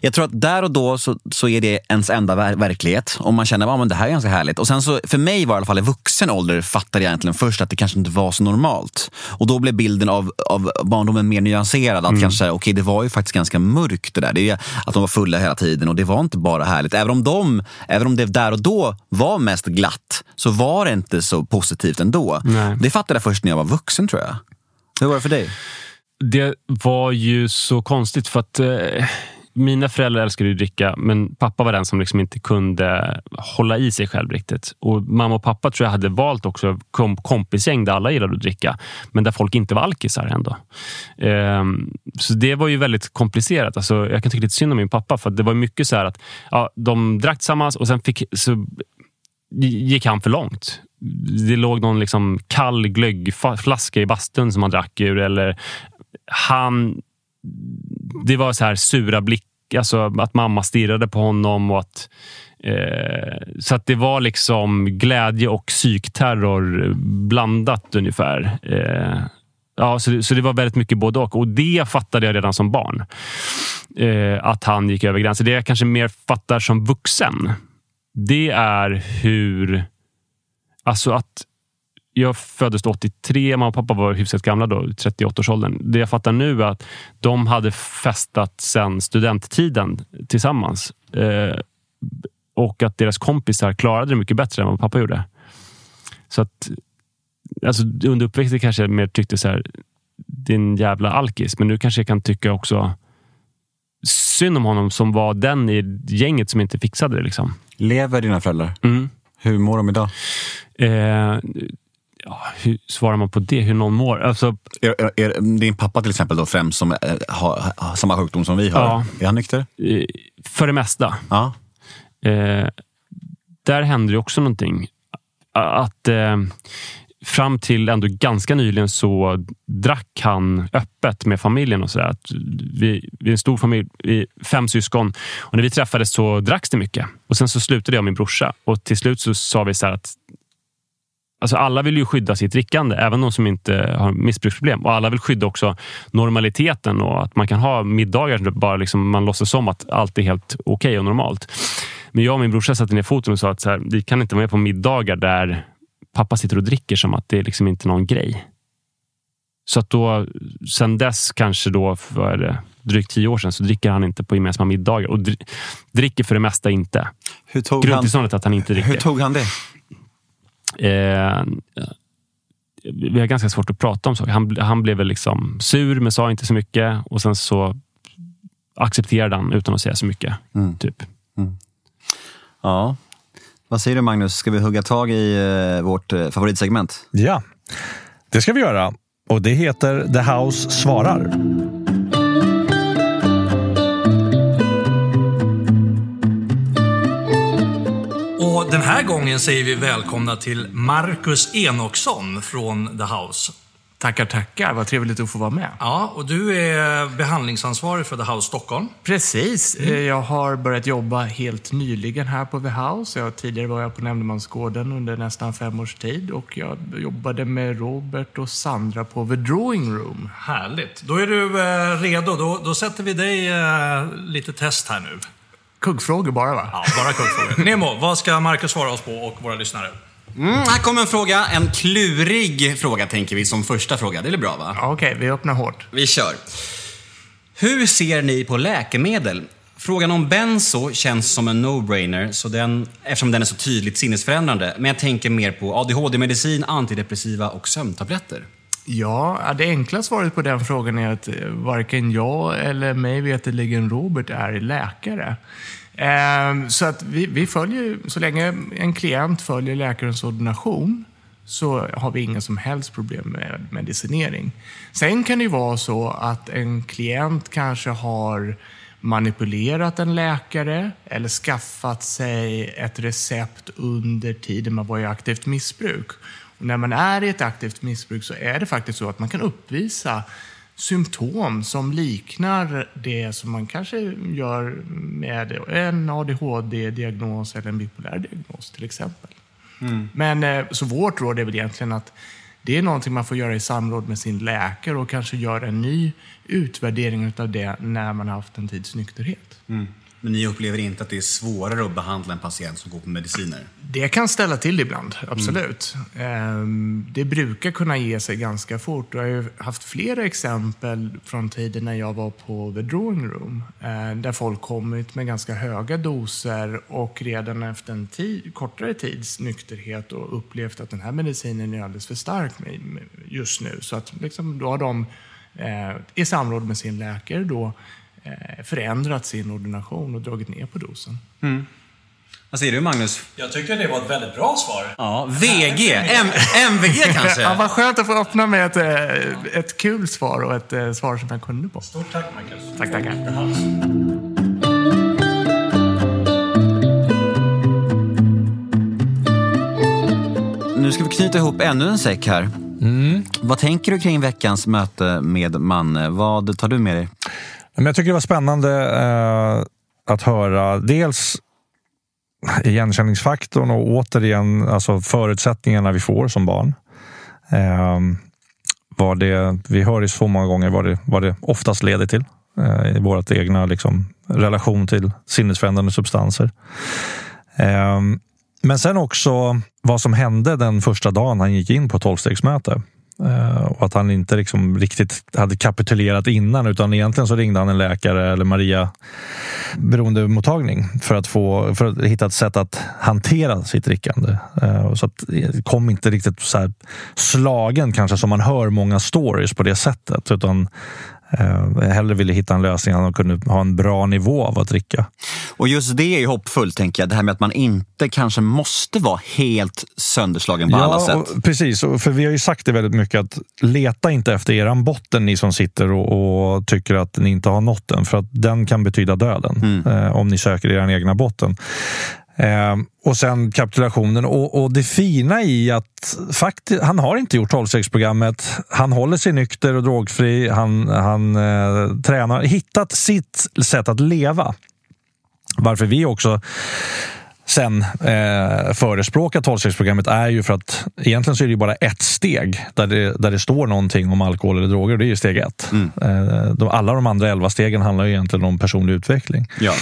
S2: Jag tror att där och då så, så är det ens enda ver verklighet. Och man känner att ja, det här är ganska härligt. Och sen så, för mig var i alla fall i vuxen ålder fattade jag egentligen först att det kanske inte var så normalt. Och då blev bilden av, av barndomen mer nyanserad. Att mm. kanske, okej okay, det var ju faktiskt ganska mörkt det där. Det är att de var fulla hela tiden och det var inte bara härligt. Även om, de, även om det där och då var mest glatt så var det inte så positivt ändå. Nej. Det fattade jag först när jag var vuxen tror jag. Hur var det för dig?
S1: Det var ju så konstigt för att eh, mina föräldrar älskade att dricka, men pappa var den som liksom inte kunde hålla i sig själv riktigt. Och Mamma och pappa tror jag hade valt också kom, kompisgäng där alla gillade att dricka, men där folk inte var alkisar ändå. Ehm, så det var ju väldigt komplicerat. Alltså, jag kan tycka lite synd om min pappa, för det var mycket så att ja, de drack tillsammans och sen fick, så gick han för långt. Det låg någon liksom kall glöggflaska i bastun som han drack ur. Eller han det var så här sura blick, alltså att mamma stirrade på honom och att eh, så att det var liksom glädje och psykterror blandat ungefär. Eh, ja, så, det, så det var väldigt mycket både och. Och det fattade jag redan som barn. Eh, att han gick över gränsen. Det jag kanske mer fattar som vuxen, det är hur... Alltså att jag föddes 83, mamma och pappa var hyfsat gamla då, 38-årsåldern. Det jag fattar nu är att de hade festat sedan studenttiden tillsammans. Eh, och att deras kompisar klarade det mycket bättre än vad pappa gjorde. Så att alltså, under uppväxten kanske jag mer tyckte så här, din jävla alkis. Men nu kanske jag kan tycka också synd om honom som var den i gänget som inte fixade det. Liksom.
S2: Lever dina föräldrar?
S1: Mm.
S2: Hur mår de idag?
S1: Eh, ja, hur svarar man på det? Hur någon mår? Alltså,
S2: är, är, är din pappa till exempel då främst som äh, har, har samma sjukdom som vi har? Ja, är han nykter?
S1: För det mesta.
S2: Ja.
S1: Eh, där händer ju också någonting. Att eh, fram till ändå ganska nyligen så drack han öppet med familjen. och så där. Vi, vi är en stor familj, fem syskon. Och när vi träffades så dracks det mycket. Och Sen så slutade jag och min brorsa. Och till slut så sa vi så att Alltså alla vill ju skydda sitt drickande, även de som inte har missbruksproblem. Och alla vill skydda också normaliteten och att man kan ha middagar där bara liksom man låtsas som att allt är helt okej okay och normalt. Men jag och min brorsa satte ner foten och sa att så här, vi kan inte vara med på middagar där pappa sitter och dricker som att det är liksom inte någon grej. Så att då, sen dess, kanske då för det, drygt tio år sedan, så dricker han inte på gemensamma middagar. Och dricker för det mesta inte.
S2: Hur tog Grundtillståndet
S1: han, att han inte dricker.
S2: Hur tog han det?
S1: Eh, vi har ganska svårt att prata om saker. Han, han blev väl liksom sur, men sa inte så mycket. Och sen så accepterade han utan att säga så mycket. Mm. Typ. Mm.
S2: Ja. Vad säger du Magnus, ska vi hugga tag i eh, vårt eh, favoritsegment?
S3: Ja, det ska vi göra. Och det heter The House svarar.
S4: Den här gången säger vi välkomna till Marcus Enoksson från The House.
S5: Tackar, tackar. Vad trevligt att få vara med.
S4: Ja, och du är behandlingsansvarig för The House Stockholm.
S5: Precis. Mm. Eh, jag har börjat jobba helt nyligen här på The House. Jag, tidigare var jag på Nämndemansgården under nästan fem års tid och jag jobbade med Robert och Sandra på The Drawing Room.
S4: Härligt. Då är du eh, redo. Då, då sätter vi dig eh, lite test här nu.
S5: Kuggfrågor bara va?
S4: Ja, bara kuggfrågor. Nemo, vad ska Marcus svara oss på och våra lyssnare?
S2: Mm, här kommer en fråga. En klurig fråga tänker vi som första fråga. Det är bra va?
S5: Okej, okay, vi öppnar hårt.
S2: Vi kör. Hur ser ni på läkemedel? Frågan om benzo känns som en no-brainer så den, eftersom den är så tydligt sinnesförändrande. Men jag tänker mer på ADHD-medicin, antidepressiva och sömntabletter.
S5: Ja, det enkla svaret på den frågan är att eh, varken jag eller mig veterligen Robert är läkare. Ehm, så att vi, vi följer, så länge en klient följer läkarens ordination så har vi inga som helst problem med medicinering. Sen kan det ju vara så att en klient kanske har manipulerat en läkare eller skaffat sig ett recept under tiden man var i aktivt missbruk. När man är i ett aktivt missbruk så är det faktiskt så att man kan uppvisa symptom som liknar det som man kanske gör med en ADHD-diagnos eller en bipolär diagnos till exempel. Mm. Men, eh, så vårt råd är väl egentligen att det är någonting man får göra i samråd med sin läkare och kanske göra en ny utvärdering av det när man har haft en tids nykterhet.
S2: Men ni upplever inte att det är svårare att behandla en patient som går på mediciner?
S5: Det kan ställa till det ibland, absolut. Mm. Det brukar kunna ge sig ganska fort. Jag har ju haft flera exempel från tiden när jag var på The Drawing Room. Eh, där folk kommit med ganska höga doser och redan efter en tid, kortare tids nykterhet och upplevt att den här medicinen är alldeles för stark just nu. Så att liksom, då har de eh, i samråd med sin läkare då förändrat sin ordination och dragit ner på dosen.
S2: Vad säger du Magnus?
S4: Jag tycker det var ett väldigt bra svar.
S2: Ja, VG. M MVG kanske?
S5: Ja, vad skönt att få öppna med ett, eh, ett kul svar och ett eh, svar som jag kunde på.
S4: Stort tack Marcus.
S5: Tack, tackar.
S2: Nu ska vi knyta ihop ännu en säck här. Vad tänker du kring veckans möte med Manne? Vad tar du med dig?
S3: Men jag tycker det var spännande eh, att höra dels igenkänningsfaktorn och återigen alltså förutsättningarna vi får som barn. Eh, vad det, vi hör ju så många gånger vad det, vad det oftast leder till eh, i vårt egna liksom, relation till sinnesförändrande substanser. Eh, men sen också vad som hände den första dagen han gick in på tolvstegsmöte. Eh, och att han inte liksom riktigt hade kapitulerat innan utan egentligen så ringde han en läkare eller Maria beroendemottagning för att, få, för att hitta ett sätt att hantera sitt drickande. Eh, så att kom inte riktigt så här slagen kanske som man hör många stories på det sättet utan eh, hellre ville hitta en lösning där han kunde ha en bra nivå av att dricka.
S2: Och just det är ju hoppfullt, tänker jag. Det här med att man inte kanske måste vara helt sönderslagen på alla sätt.
S3: och- precis. För vi har ju sagt det väldigt mycket att leta inte efter eran botten ni som sitter och, och tycker att ni inte har nått den. För att den kan betyda döden eh, om ni söker er egna botten. Eh, och sen kapitulationen. Och, och det fina i att faktiskt, han har inte gjort 12-stegsprogrammet. Han håller sig nykter och drogfri. Han, han eh, tränar, hittat sitt sätt att leva. Varför vi också sen eh, förespråkar tolvstegsprogrammet är ju för att egentligen så är det ju bara ett steg där det, där det står någonting om alkohol eller droger det är ju steg ett. Eh, de, alla de andra elva stegen handlar ju egentligen om personlig utveckling.
S2: Ja.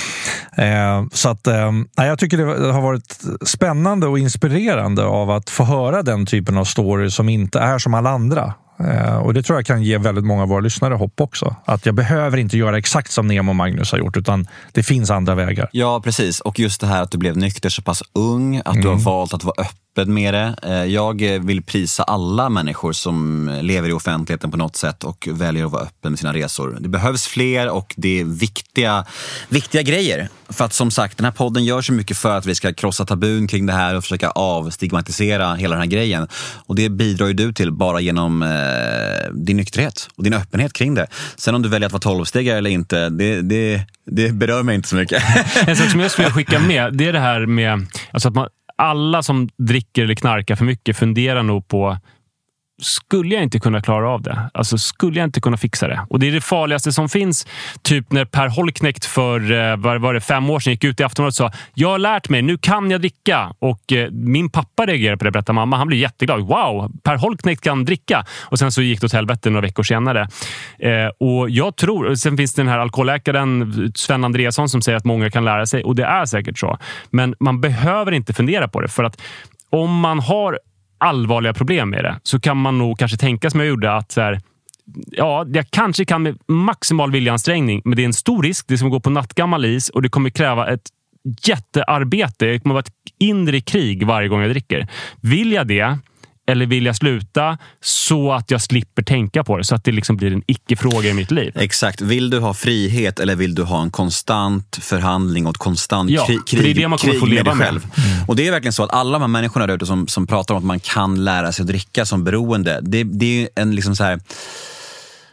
S3: Eh, så att, eh, jag tycker det har varit spännande och inspirerande av att få höra den typen av stories som inte är som alla andra. Eh, och Det tror jag kan ge väldigt många av våra lyssnare hopp också. Att jag behöver inte göra exakt som Nemo och Magnus har gjort, utan det finns andra vägar.
S2: Ja, precis. Och just det här att du blev nykter så pass ung, att du har valt att vara öppen med det. Eh, jag vill prisa alla människor som lever i offentligheten på något sätt och väljer att vara öppen med sina resor. Det behövs fler och det är viktiga, viktiga grejer. För att som sagt, den här podden gör så mycket för att vi ska krossa tabun kring det här och försöka avstigmatisera hela den här grejen. Och det bidrar ju du till bara genom eh, din nykterhet och din öppenhet kring det. Sen om du väljer att vara tolvstegare eller inte, det, det, det berör mig inte så mycket.
S1: En sak som jag skulle vilja skicka med, det är det här med alltså att man, alla som dricker eller knarkar för mycket funderar nog på skulle jag inte kunna klara av det? Alltså, skulle jag inte kunna fixa det? Och Det är det farligaste som finns. Typ när Per Holknekt för eh, var, var det, fem år sedan gick ut i Aftonbladet och sa jag har lärt mig, nu kan jag dricka. Och eh, Min pappa reagerade på det, berättar mamma. Han blev jätteglad. Wow, Per Holknekt kan dricka. Och Sen så gick det åt helvete några veckor senare. Eh, och jag tror, och Sen finns det den här alkoholläkaren Sven Andreasson som säger att många kan lära sig. Och det är säkert så. Men man behöver inte fundera på det. För att om man har allvarliga problem med det så kan man nog kanske tänka som jag gjorde att så här, ja, jag kanske kan med maximal viljeansträngning, men det är en stor risk. Det som går gå på nattgammal is och det kommer kräva ett jättearbete. Det kommer vara ett inre krig varje gång jag dricker. Vill jag det? Eller vill jag sluta så att jag slipper tänka på det? Så att det liksom blir en icke-fråga i mitt liv.
S2: Exakt. Vill du ha frihet eller vill du ha en konstant förhandling och ett konstant
S1: Ja,
S2: kri-
S1: för det är
S2: krig,
S1: det man kommer
S2: krig
S1: få
S2: med
S1: leva
S2: dig
S1: med.
S2: själv? Och det är verkligen så att alla de här människorna där ute som, som pratar om att man kan lära sig att dricka som beroende, det, det är en liksom så här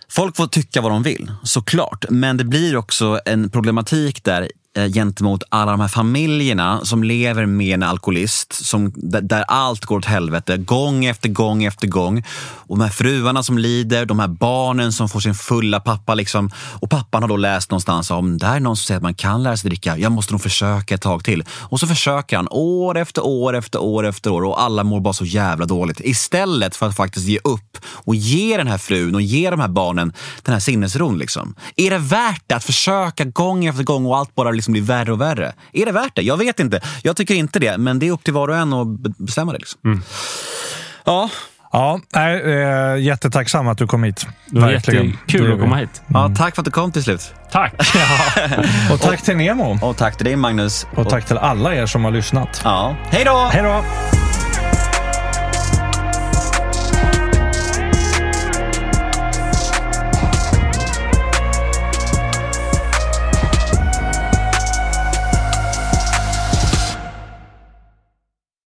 S2: Folk får tycka vad de vill, såklart. Men det blir också en problematik där Eh, gentemot alla de här familjerna som lever med en alkoholist, som, där, allt går åt helvete, gång efter gång efter gång. Och de här fruarna som lider, de här barnen som får sin fulla pappa. Liksom. Och pappan har då läst någonstans om, där är någon som säger att man kan lära sig dricka, jag måste nog försöka ett tag till. Och så försöker han år efter år efter år efter år och alla mår bara så jävla dåligt. Istället för att faktiskt ge upp och ge den här frun och ge de här barnen den här sinnesron. Liksom. Är det värt det att försöka gång efter gång och allt bara liksom blir värre och värre? Är det värt det? Jag vet inte. Jag tycker inte det, men det är upp till var och en att be- bestämma det. Liksom.
S1: Mm.
S2: Ja,
S3: Ja, nej, eh, jättetacksam att du kom hit.
S1: Det var
S3: Verkligen.
S1: jättekul att komma hit.
S2: ja, tack för att du kom till slut.
S1: Tack!
S3: Och tack till Nemo.
S2: Och tack till dig Magnus.
S3: Och tack till alla er som har lyssnat.
S2: Ja. Hej då!
S3: Hej då!